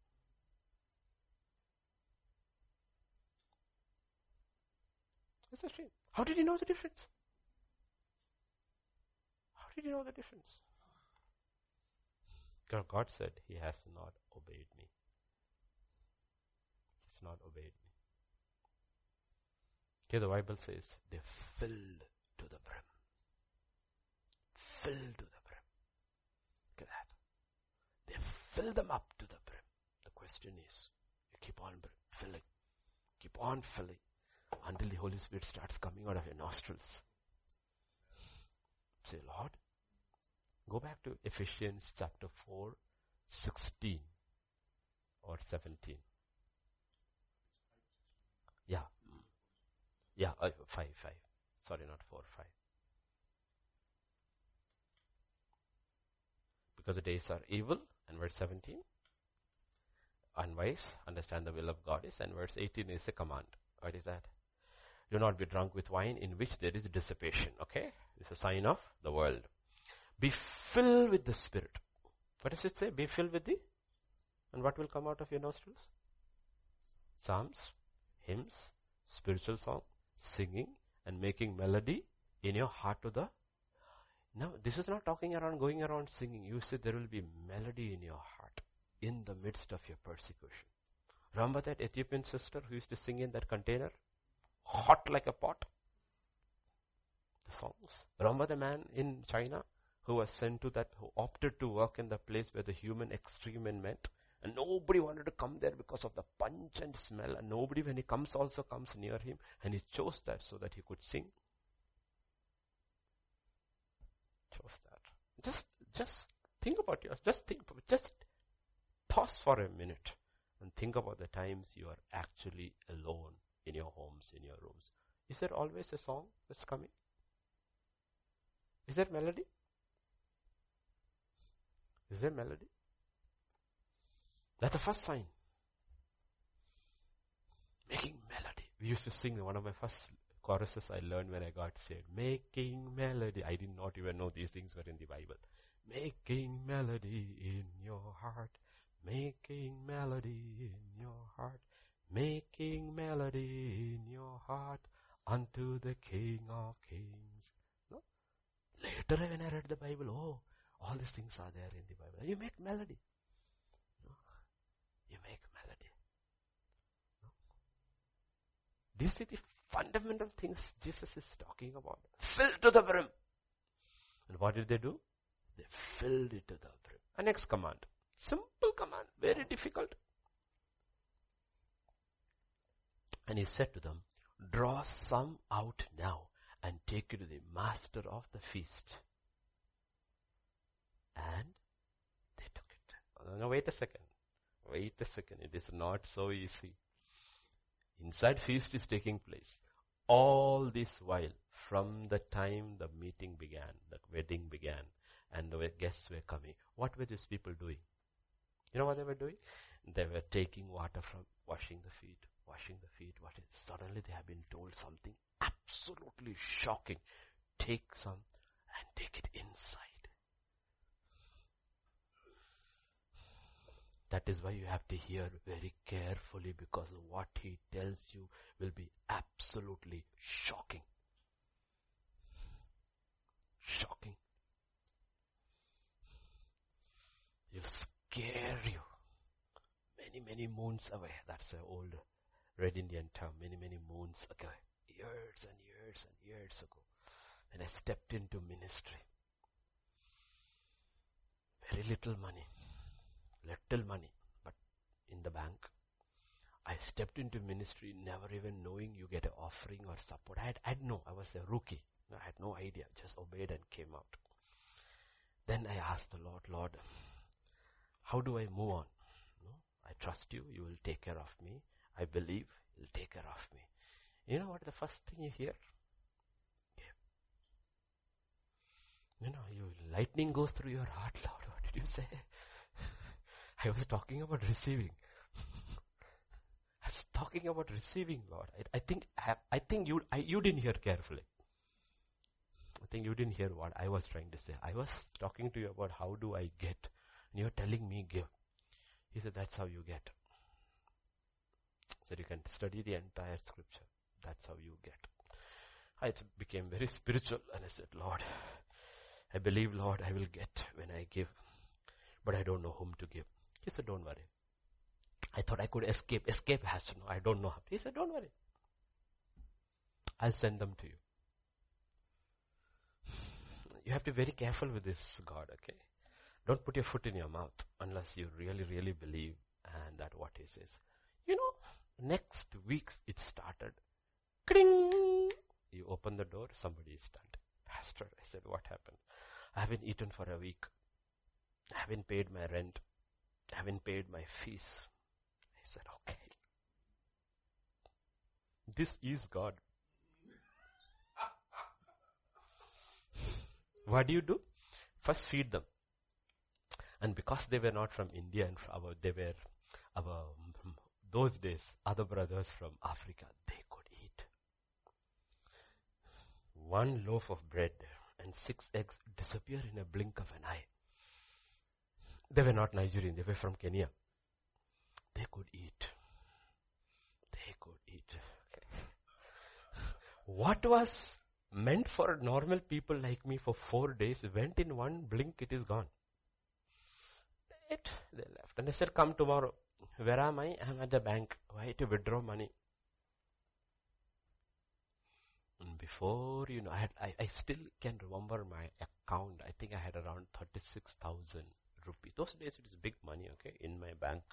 It's a shame. How did he know the difference? How did he know the difference? God said, He has not obeyed me. He's not obeyed me. Okay, the Bible says they filled to the brim. Filled to the brim. Look at that. They fill them up to the brim. The question is, you keep on filling. Keep on filling until the Holy Spirit starts coming out of your nostrils. Say, Lord, go back to Ephesians chapter 4, 16 or 17. Yeah. Yeah, uh, 5, 5. Sorry, not 4, 5. Because the days are evil, and verse 17. Unwise, understand the will of God is, and verse 18 is a command. What is that? Do not be drunk with wine in which there is dissipation. Okay? It's a sign of the world. Be filled with the Spirit. What does it say? Be filled with the? And what will come out of your nostrils? Psalms, hymns, spiritual song, singing, and making melody in your heart to the now, this is not talking around, going around singing. You said there will be melody in your heart in the midst of your persecution. Remember that Ethiopian sister who used to sing in that container? Hot like a pot. The songs. Remember the man in China who was sent to that, who opted to work in the place where the human extreme met? And nobody wanted to come there because of the punch and smell. And nobody, when he comes, also comes near him. And he chose that so that he could sing. Chose that. Just, just think about yours. Just think, just pause for a minute and think about the times you are actually alone in your homes, in your rooms. Is there always a song that's coming? Is there melody? Is there melody? That's the first sign. Making melody. We used to sing one of my first choruses I learned when I got saved. Making melody. I did not even know these things were in the Bible. Making melody in your heart. Making melody in your heart. Making melody in your heart unto the King of Kings. No? Later when I read the Bible, oh, all these things are there in the Bible. You make melody. You make melody. You see the fundamental things Jesus is talking about? Filled to the brim. And what did they do? They filled it to the brim. A next command. Simple command. Very difficult. And he said to them, draw some out now and take it to the master of the feast. And they took it. No, wait a second. Wait a second. It is not so easy. Inside feast is taking place. All this while, from the time the meeting began, the wedding began, and the guests were coming, what were these people doing? You know what they were doing? They were taking water from washing the feet, washing the feet, washing. Suddenly they have been told something absolutely shocking. Take some and take it inside. That is why you have to hear very carefully because what he tells you will be absolutely shocking. Shocking. He'll scare you. Many, many moons away. That's an old Red Indian term. Many, many moons ago. Years and years and years ago. When I stepped into ministry. Very little money little money, but in the bank. I stepped into ministry never even knowing you get an offering or support. I had, I had no, I was a rookie. I had no idea, just obeyed and came out. Then I asked the Lord, Lord, how do I move on? No, I trust you, you will take care of me. I believe you'll take care of me. You know what the first thing you hear? You know, you, lightning goes through your heart, Lord. What did you say? I was talking about receiving. I was talking about receiving, Lord. I, I think, I, think you, I, you didn't hear carefully. I think you didn't hear what I was trying to say. I was talking to you about how do I get, and you're telling me give. He said, that's how you get. So you can study the entire scripture. That's how you get. I became very spiritual and I said, Lord, I believe, Lord, I will get when I give. but I don't know whom to give. He said, don't worry. I thought I could escape. Escape has to know. I don't know how. He said, don't worry. I'll send them to you. You have to be very careful with this God, okay? Don't put your foot in your mouth unless you really, really believe and that what he says. You know, next weeks it started. Kring! You open the door, somebody is stunned. Pastor, I said, what happened? I haven't eaten for a week. I haven't paid my rent. I haven't paid my fees. I said, okay. This is God. what do you do? First feed them. And because they were not from India and our, they were our, those days, other brothers from Africa, they could eat. One loaf of bread and six eggs disappear in a blink of an eye. They were not Nigerian, they were from Kenya. They could eat. They could eat. Okay. What was meant for normal people like me for four days went in one blink, it is gone. It, they left. And they said, come tomorrow. Where am I? I'm at the bank. Why to withdraw money? And before, you know, I, had, I, I still can remember my account. I think I had around 36,000 rupees. Those days it is big money, okay, in my bank.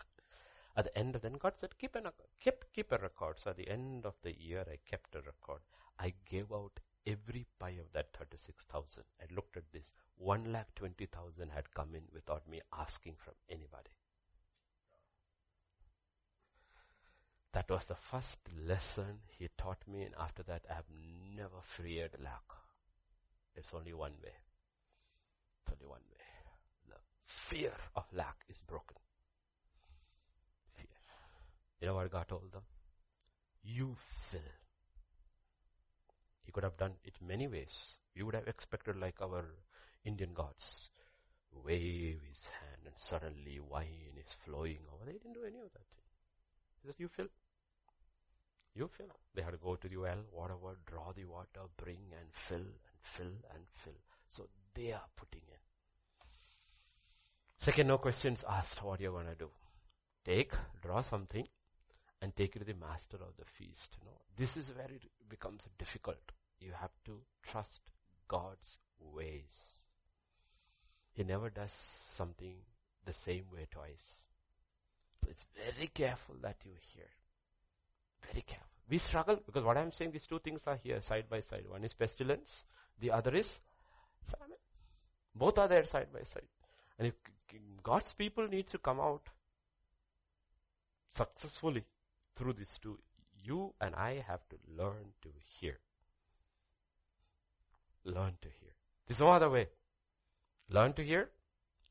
At the end of then God said, keep an, keep, keep a record. So at the end of the year, I kept a record. I gave out every pie of that 36,000. I looked at this. 1 lakh 20,000 had come in without me asking from anybody. That was the first lesson he taught me and after that I have never feared lack. It's only one way. It's only one way. Fear of lack is broken. Fear. You know what God told them? You fill. He could have done it many ways. We would have expected like our Indian gods. Wave his hand and suddenly wine is flowing over. They didn't do any of that. He says, you fill. You fill. They had to go to the well, whatever, draw the water, bring and fill and fill and fill. So they are putting in. Second, no questions asked what you're gonna do. Take, draw something and take it to the master of the feast. No, this is where it becomes difficult. You have to trust God's ways. He never does something the same way twice. So it's very careful that you hear. Very careful. We struggle because what I'm saying, these two things are here side by side. One is pestilence, the other is famine. Both are there side by side. And if God's people need to come out successfully through these two, you and I have to learn to hear. Learn to hear. There's no other way. Learn to hear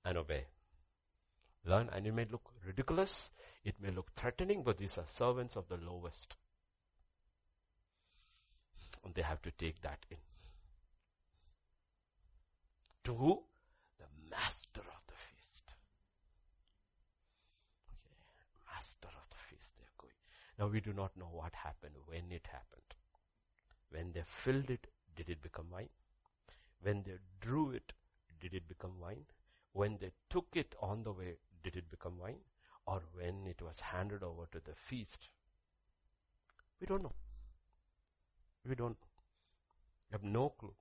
and obey. Learn and it may look ridiculous, it may look threatening, but these are servants of the lowest. And they have to take that in. To who? The master of the feast. Okay. Master of the feast, they're going. Now we do not know what happened, when it happened. When they filled it, did it become wine? When they drew it, did it become wine? When they took it on the way, did it become wine? Or when it was handed over to the feast? We don't know. We don't. We have no clue.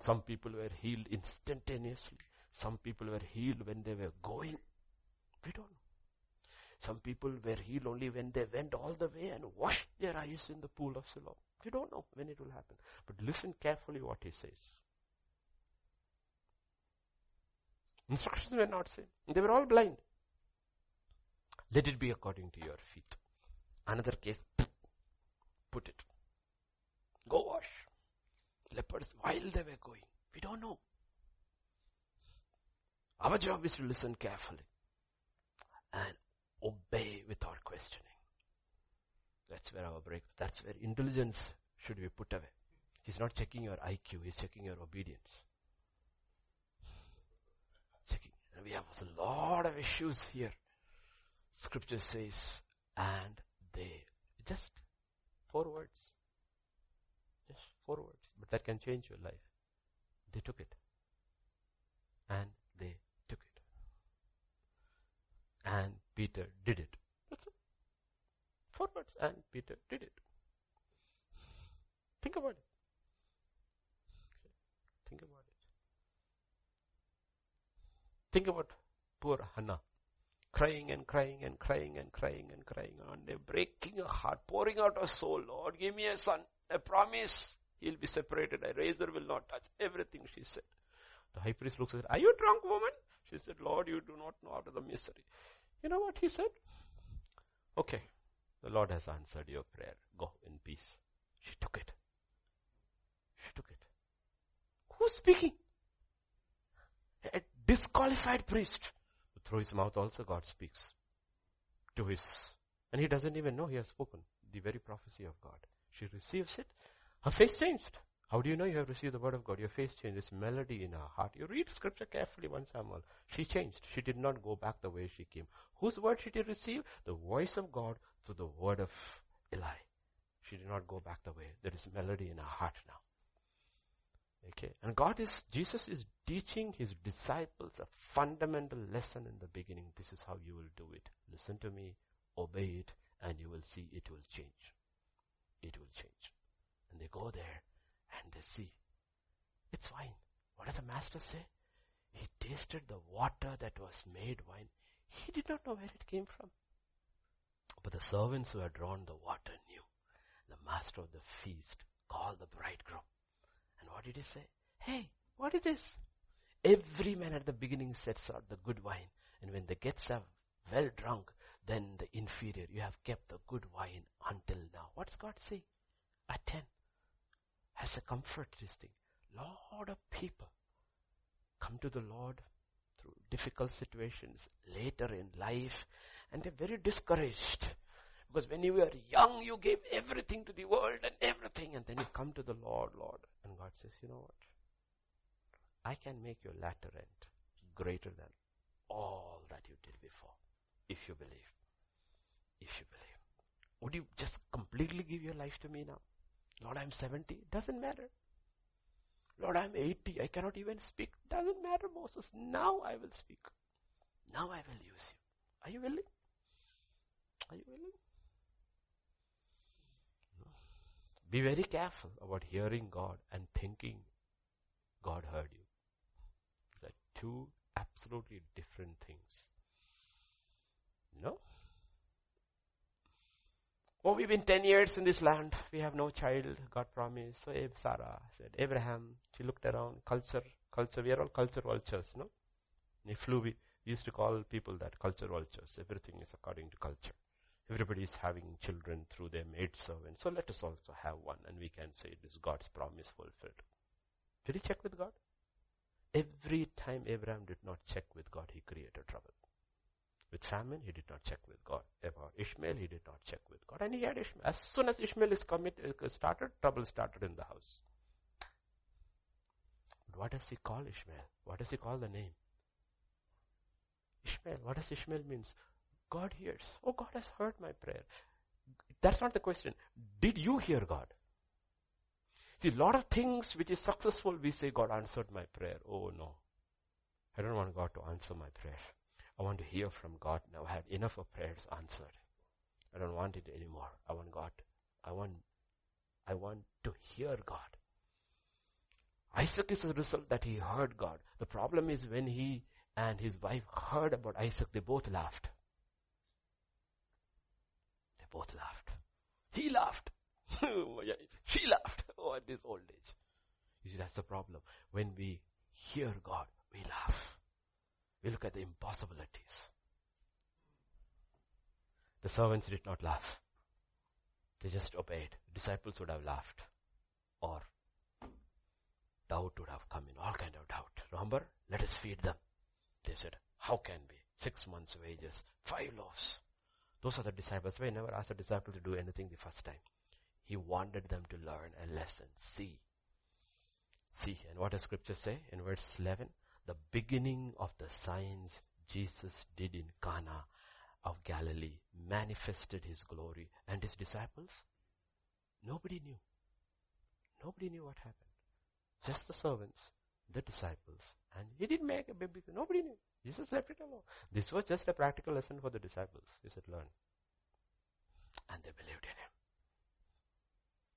Some people were healed instantaneously. Some people were healed when they were going. We don't know. Some people were healed only when they went all the way and washed their eyes in the pool of Siloam. We don't know when it will happen. But listen carefully what he says. Instructions were not same. They were all blind. Let it be according to your feet. Another case, put it. Go wash. Lepers, while they were going. We don't know. Our job is to listen carefully and obey without questioning. That's where our break, that's where intelligence should be put away. He's not checking your IQ, he's checking your obedience. Checking. And we have a lot of issues here. Scripture says, and they, just four words. Just four words. But that can change your life. They took it. And they took it. and Peter did it. That's it. Four words, and Peter did it. Think about it. Think about it. Think about poor Hannah. Crying and crying and crying and crying and crying and they're breaking her heart, pouring out her soul. Lord, give me a son. I promise he'll be separated. A razor will not touch everything she said. The high priest looks at her. Are you drunk woman? She said, Lord, you do not know out of the misery. You know what he said? Okay. The Lord has answered your prayer. Go in peace. She took it. She took it. Who's speaking? A disqualified priest. Through his mouth also God speaks to his, and he doesn't even know he has spoken the very prophecy of God. She receives it. Her face changed. How do you know you have received the word of God? Your face changed. This melody in her heart. You read scripture carefully, 1 all. She changed. She did not go back the way she came. Whose word she did receive? The voice of God through the word of Eli. She did not go back the way. There is melody in her heart now. Okay. And God is, Jesus is teaching his disciples a fundamental lesson in the beginning. This is how you will do it. Listen to me, obey it, and you will see it will change. It will change. And they go there and they see. It's wine. What does the master say? He tasted the water that was made wine. He did not know where it came from. But the servants who had drawn the water knew. The master of the feast called the bridegroom. And what did he say? Hey, what is this? Every man at the beginning sets out the good wine. And when the guests are well drunk, then the inferior, you have kept the good wine until now. What's God saying? At 10 has a comfort this thing. Lot of people come to the Lord through difficult situations later in life and they're very discouraged. Because when you were young, you gave everything to the world and everything and then you come to the Lord, Lord. And God says, you know what? I can make your latter end greater than all that you did before. If you believe. If you believe. Would you just completely give your life to me now? Lord, I'm 70. Doesn't matter. Lord, I'm 80. I cannot even speak. Doesn't matter, Moses. Now I will speak. Now I will use you. Are you willing? Are you willing? Be very careful about hearing God and thinking God heard you. These are two absolutely different things. No? Oh, we've been 10 years in this land. We have no child. God promised. So Sarah said, Abraham, she looked around, culture, culture, we are all culture vultures, no? Flew, we used to call people that culture vultures. Everything is according to culture. Everybody is having children through their maid servant. So let us also have one and we can say it is God's promise fulfilled. Did he check with God? Every time Abraham did not check with God, he created trouble. With famine, he did not check with God. About Ishmael, he did not check with God. And he had Ishmael. As soon as Ishmael is commit, uh, started, trouble started in the house. But what does he call Ishmael? What does he call the name? Ishmael. What does Ishmael means? God hears. Oh, God has heard my prayer. That's not the question. Did you hear God? See, a lot of things which is successful, we say God answered my prayer. Oh no. I don't want God to answer my prayer. I want to hear from God now. I had enough of prayers answered. I don't want it anymore. I want God. I want, I want to hear God. Isaac is a result that he heard God. The problem is when he and his wife heard about Isaac, they both laughed. They both laughed. He laughed. she laughed. Oh, at this old age. You see, that's the problem. When we hear God, we laugh. We look at the impossibilities. The servants did not laugh. They just obeyed. Disciples would have laughed. Or doubt would have come in, all kind of doubt. Remember? Let us feed them. They said, how can we? Six months wages, five loaves. Those are the disciples. We never asked a disciple to do anything the first time. He wanted them to learn a lesson. See. See. And what does scripture say in verse 11? The beginning of the signs Jesus did in Cana of Galilee manifested his glory and his disciples? Nobody knew. Nobody knew what happened. Just the servants the disciples. And he didn't make a big, nobody knew. Jesus left it alone. This was just a practical lesson for the disciples. He said, learn. And they believed in him.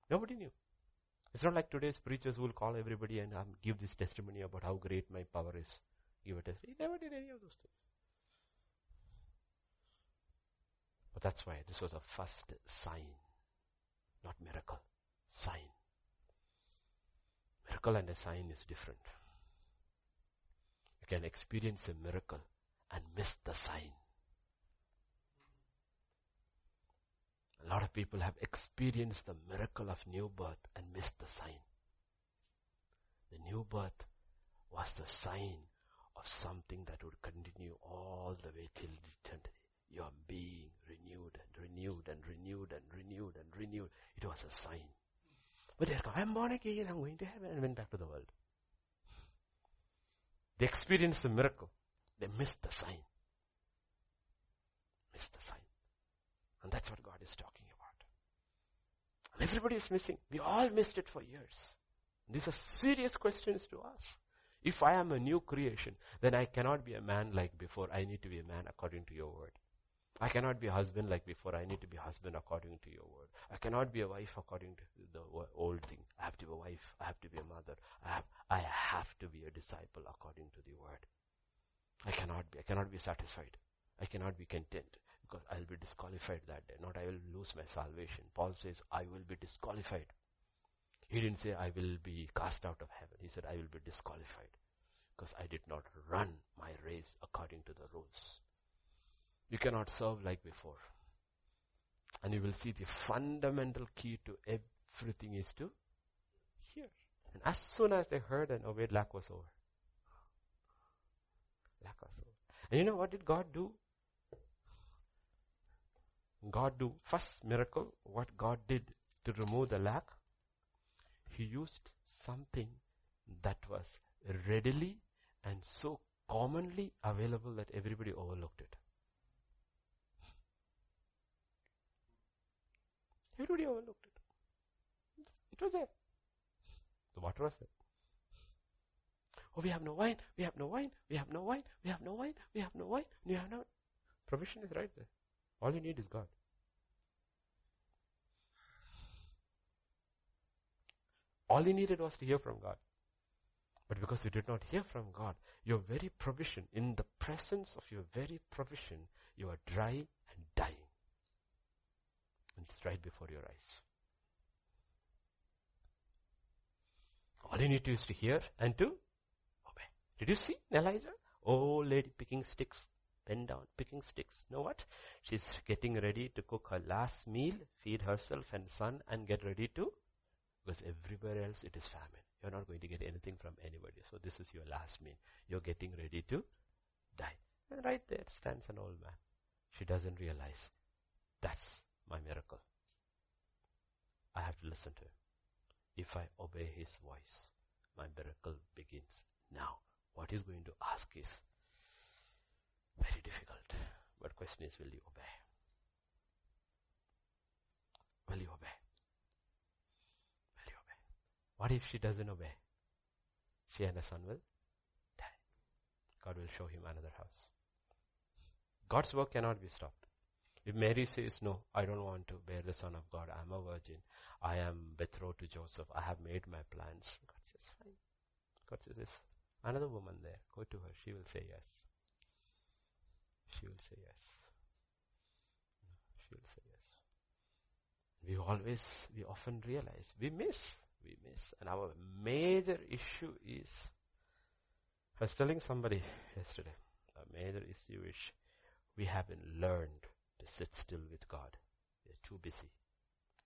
Nobody knew. It's not like today's preachers will call everybody and um, give this testimony about how great my power is. Give a testimony. He never did any of those things. But that's why this was a first sign, not miracle, sign. Miracle and a sign is different. You can experience a miracle and miss the sign. A lot of people have experienced the miracle of new birth and missed the sign. The new birth was the sign of something that would continue all the way till eternity. You are being renewed and renewed and renewed and renewed and renewed. It was a sign. But they're going, I'm born again, I'm going to heaven, and went back to the world. They experienced the miracle. They missed the sign. Missed the sign. And that's what God is talking about. And everybody is missing. We all missed it for years. These are serious questions to us. If I am a new creation, then I cannot be a man like before. I need to be a man according to your word. I cannot be a husband like before. I need to be a husband according to your word. I cannot be a wife according to the old thing. I have to be a wife. I have to be a mother. I have, I have to be a disciple according to the word. I cannot be. I cannot be satisfied. I cannot be content because I'll be disqualified that day. Not I will lose my salvation. Paul says, I will be disqualified. He didn't say, I will be cast out of heaven. He said, I will be disqualified because I did not run my race according to the rules. You cannot serve like before. And you will see the fundamental key to everything is to hear. And as soon as they heard and obeyed, lack was over. Lack was over. And you know what did God do? God do first miracle, what God did to remove the lack, He used something that was readily and so commonly available that everybody overlooked it. Everybody overlooked it. It was there. The water was there. Oh, we have no wine, we have no wine, we have no wine, we have no wine, we have no wine, we have no. Provision is right there. All you need is God. All you needed was to hear from God. But because you did not hear from God, your very provision, in the presence of your very provision, you are dry and dying. And it's right before your eyes. All you need to is to hear and to obey. Did you see Elijah? Old lady picking sticks bend down, picking sticks. Know what? She's getting ready to cook her last meal, feed herself and son, and get ready to, because everywhere else it is famine. You're not going to get anything from anybody. So this is your last meal. You're getting ready to die. And right there stands an old man. She doesn't realize that's my miracle. I have to listen to him. If I obey his voice, my miracle begins now. What he's going to ask is, very difficult. But question is, will you obey? Will you obey? Will you obey? What if she doesn't obey? She and her son will die. God will show him another house. God's work cannot be stopped. If Mary says, no, I don't want to bear the son of God, I'm a virgin, I am betrothed to Joseph, I have made my plans, God says, fine. God says, there's another woman there, go to her, she will say yes. She will say yes. She will say yes. We always, we often realize, we miss, we miss. And our major issue is, I was telling somebody yesterday, a major issue is we haven't learned to sit still with God. We're too busy.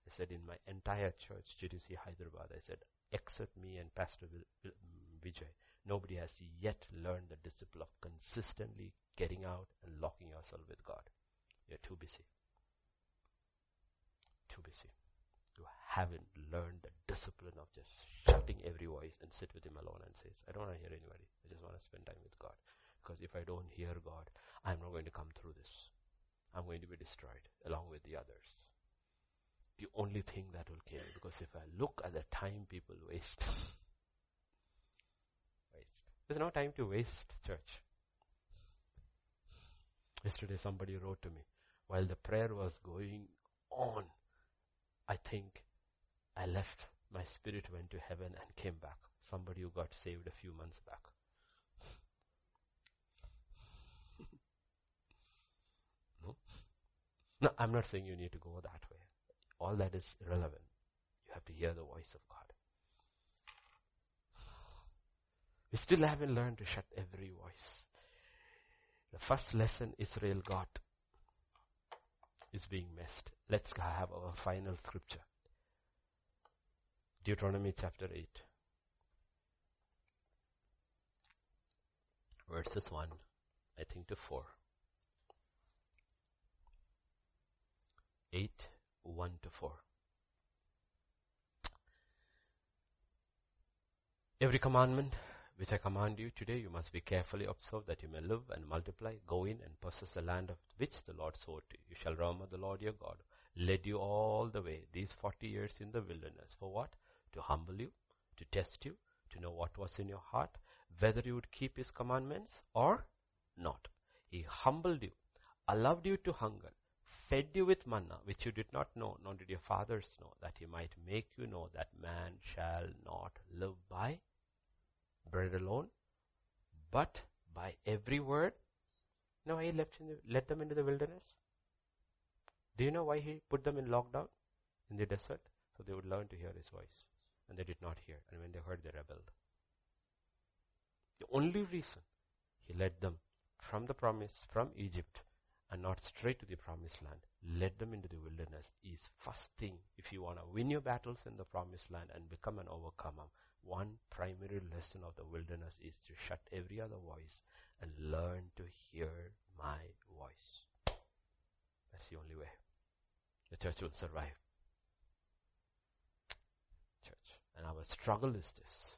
I said in my entire church, GDC Hyderabad, I said, except me and Pastor Vijay, Nobody has yet learned the discipline of consistently getting out and locking yourself with God. You're too busy. Too busy. You haven't learned the discipline of just shutting every voice and sit with Him alone and says, I don't want to hear anybody. I just want to spend time with God. Because if I don't hear God, I'm not going to come through this. I'm going to be destroyed along with the others. The only thing that will kill me, because if I look at the time people waste, waste, There's no time to waste, church. Yesterday somebody wrote to me, while the prayer was going on, I think I left, my spirit went to heaven and came back. Somebody who got saved a few months back. no? No, I'm not saying you need to go that way. All that is irrelevant. You have to hear the voice of God. We still haven't learned to shut every voice. The first lesson Israel got is being missed. Let's have our final scripture. Deuteronomy chapter 8. Verses 1, I think to 4. 8, 1 to 4. Every commandment which I command you today, you must be carefully observed that you may live and multiply, go in and possess the land of which the Lord swore to you. You shall remember the Lord your God led you all the way these 40 years in the wilderness. For what? To humble you, to test you, to know what was in your heart, whether you would keep his commandments or not. He humbled you, allowed you to hunger, fed you with manna, which you did not know, nor did your fathers know, that he might make you know that man shall not live by bread alone, but by every word. No, he left the, led them into the wilderness. Do you know why he put them in lockdown in the desert? So they would learn to hear his voice. And they did not hear. And when they heard, they rebelled. The only reason he led them from the promise, from Egypt, and not straight to the promised land, led them into the wilderness is first thing. If you want to win your battles in the promised land and become an overcomer, one primary lesson of the wilderness is to shut every other voice and learn to hear my voice. That's the only way the church will survive. Church. And our struggle is this.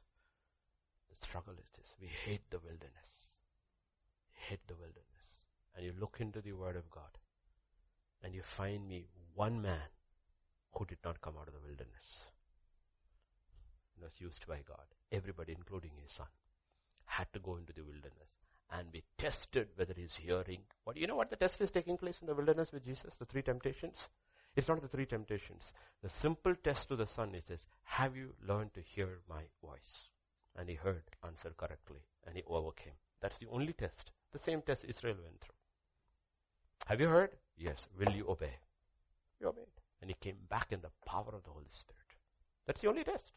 The struggle is this. We hate the wilderness. Hate the wilderness. And you look into the word of God and you find me one man who did not come out of the wilderness was used by God. Everybody, including his son, had to go into the wilderness and be tested whether he's hearing. What you know what the test is taking place in the wilderness with Jesus? The three temptations. It's not the three temptations. The simple test to the son is this: Have you learned to hear my voice? And he heard, answered correctly, and he overcame. That's the only test. The same test Israel went through. Have you heard? Yes. Will you obey? You obeyed. And he came back in the power of the Holy Spirit. That's the only test.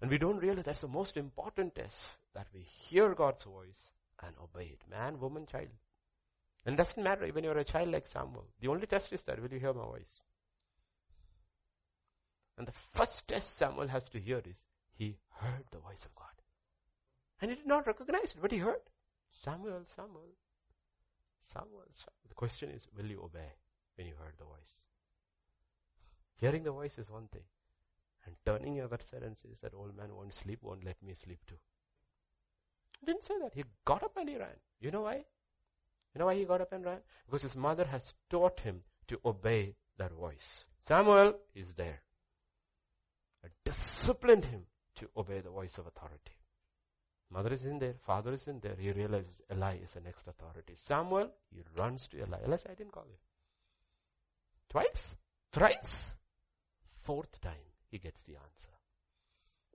And we don't realize that's the most important test, that we hear God's voice and obey it. Man, woman, child. And it doesn't matter when you're a child like Samuel. The only test is that, will you hear my voice? And the first test Samuel has to hear is, he heard the voice of God. And he did not recognize it, but he heard. Samuel, Samuel, Samuel, Samuel. The question is, will you obey when you heard the voice? Hearing the voice is one thing. And turning your side and says that old man won't sleep, won't let me sleep too. He didn't say that. He got up and he ran. You know why? You know why he got up and ran? Because his mother has taught him to obey that voice. Samuel is there. Disciplined him to obey the voice of authority. Mother is in there, father is in there. He realizes Eli is the next authority. Samuel, he runs to Eli. Eli said, I didn't call you. Twice? Thrice? Fourth time he gets the answer.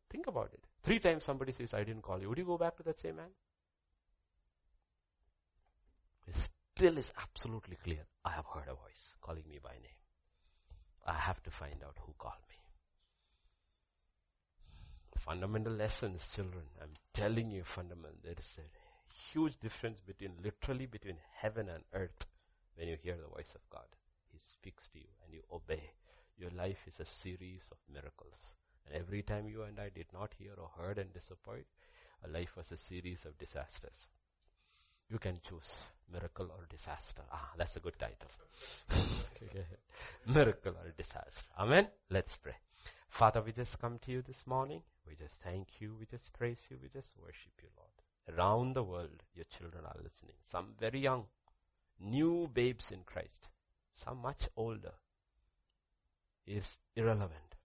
Think about it. Three times somebody says, I didn't call you. Would you go back to that same man? It still is absolutely clear. I have heard a voice calling me by name. I have to find out who called me. Fundamental lessons, children. I'm telling you fundamental. There is a huge difference between, literally between heaven and earth when you hear the voice of God. He speaks to you and you obey. Your life is a series of miracles. And every time you and I did not hear or heard and disappoint, a life was a series of disasters. You can choose miracle or disaster. Ah, that's a good title. miracle or disaster. Amen. Let's pray. Father, we just come to you this morning. We just thank you. We just praise you. We just worship you, Lord. Around the world, your children are listening. Some very young, new babes in Christ. Some much older is irrelevant.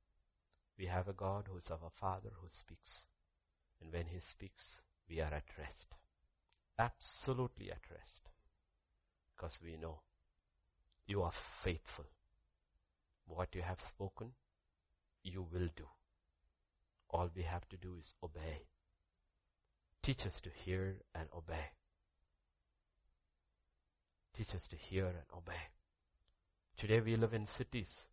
We have a God who's our Father who speaks. And when He speaks, we are at rest. Absolutely at rest. Because we know you are faithful. What you have spoken, you will do. All we have to do is obey. Teach us to hear and obey. Teach us to hear and obey. Today we live in cities,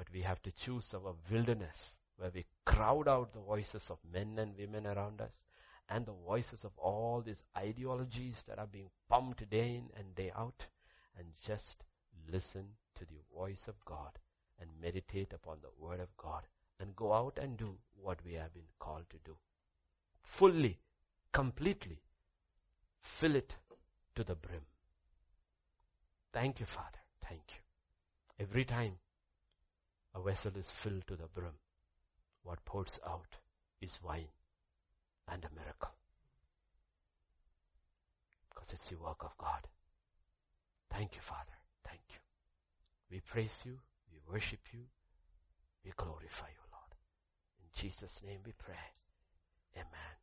but we have to choose our wilderness where we crowd out the voices of men and women around us and the voices of all these ideologies that are being pumped day in and day out and just listen to the voice of God and meditate upon the word of God and go out and do what we have been called to do. Fully, completely, fill it to the brim. Thank you, Father. Thank you. Every time a vessel is filled to the brim, what pours out is wine and a miracle. Because it's the work of God. Thank you, Father. Thank you. We praise you. We worship you. We glorify you, Lord. In Jesus' name we pray. Amen.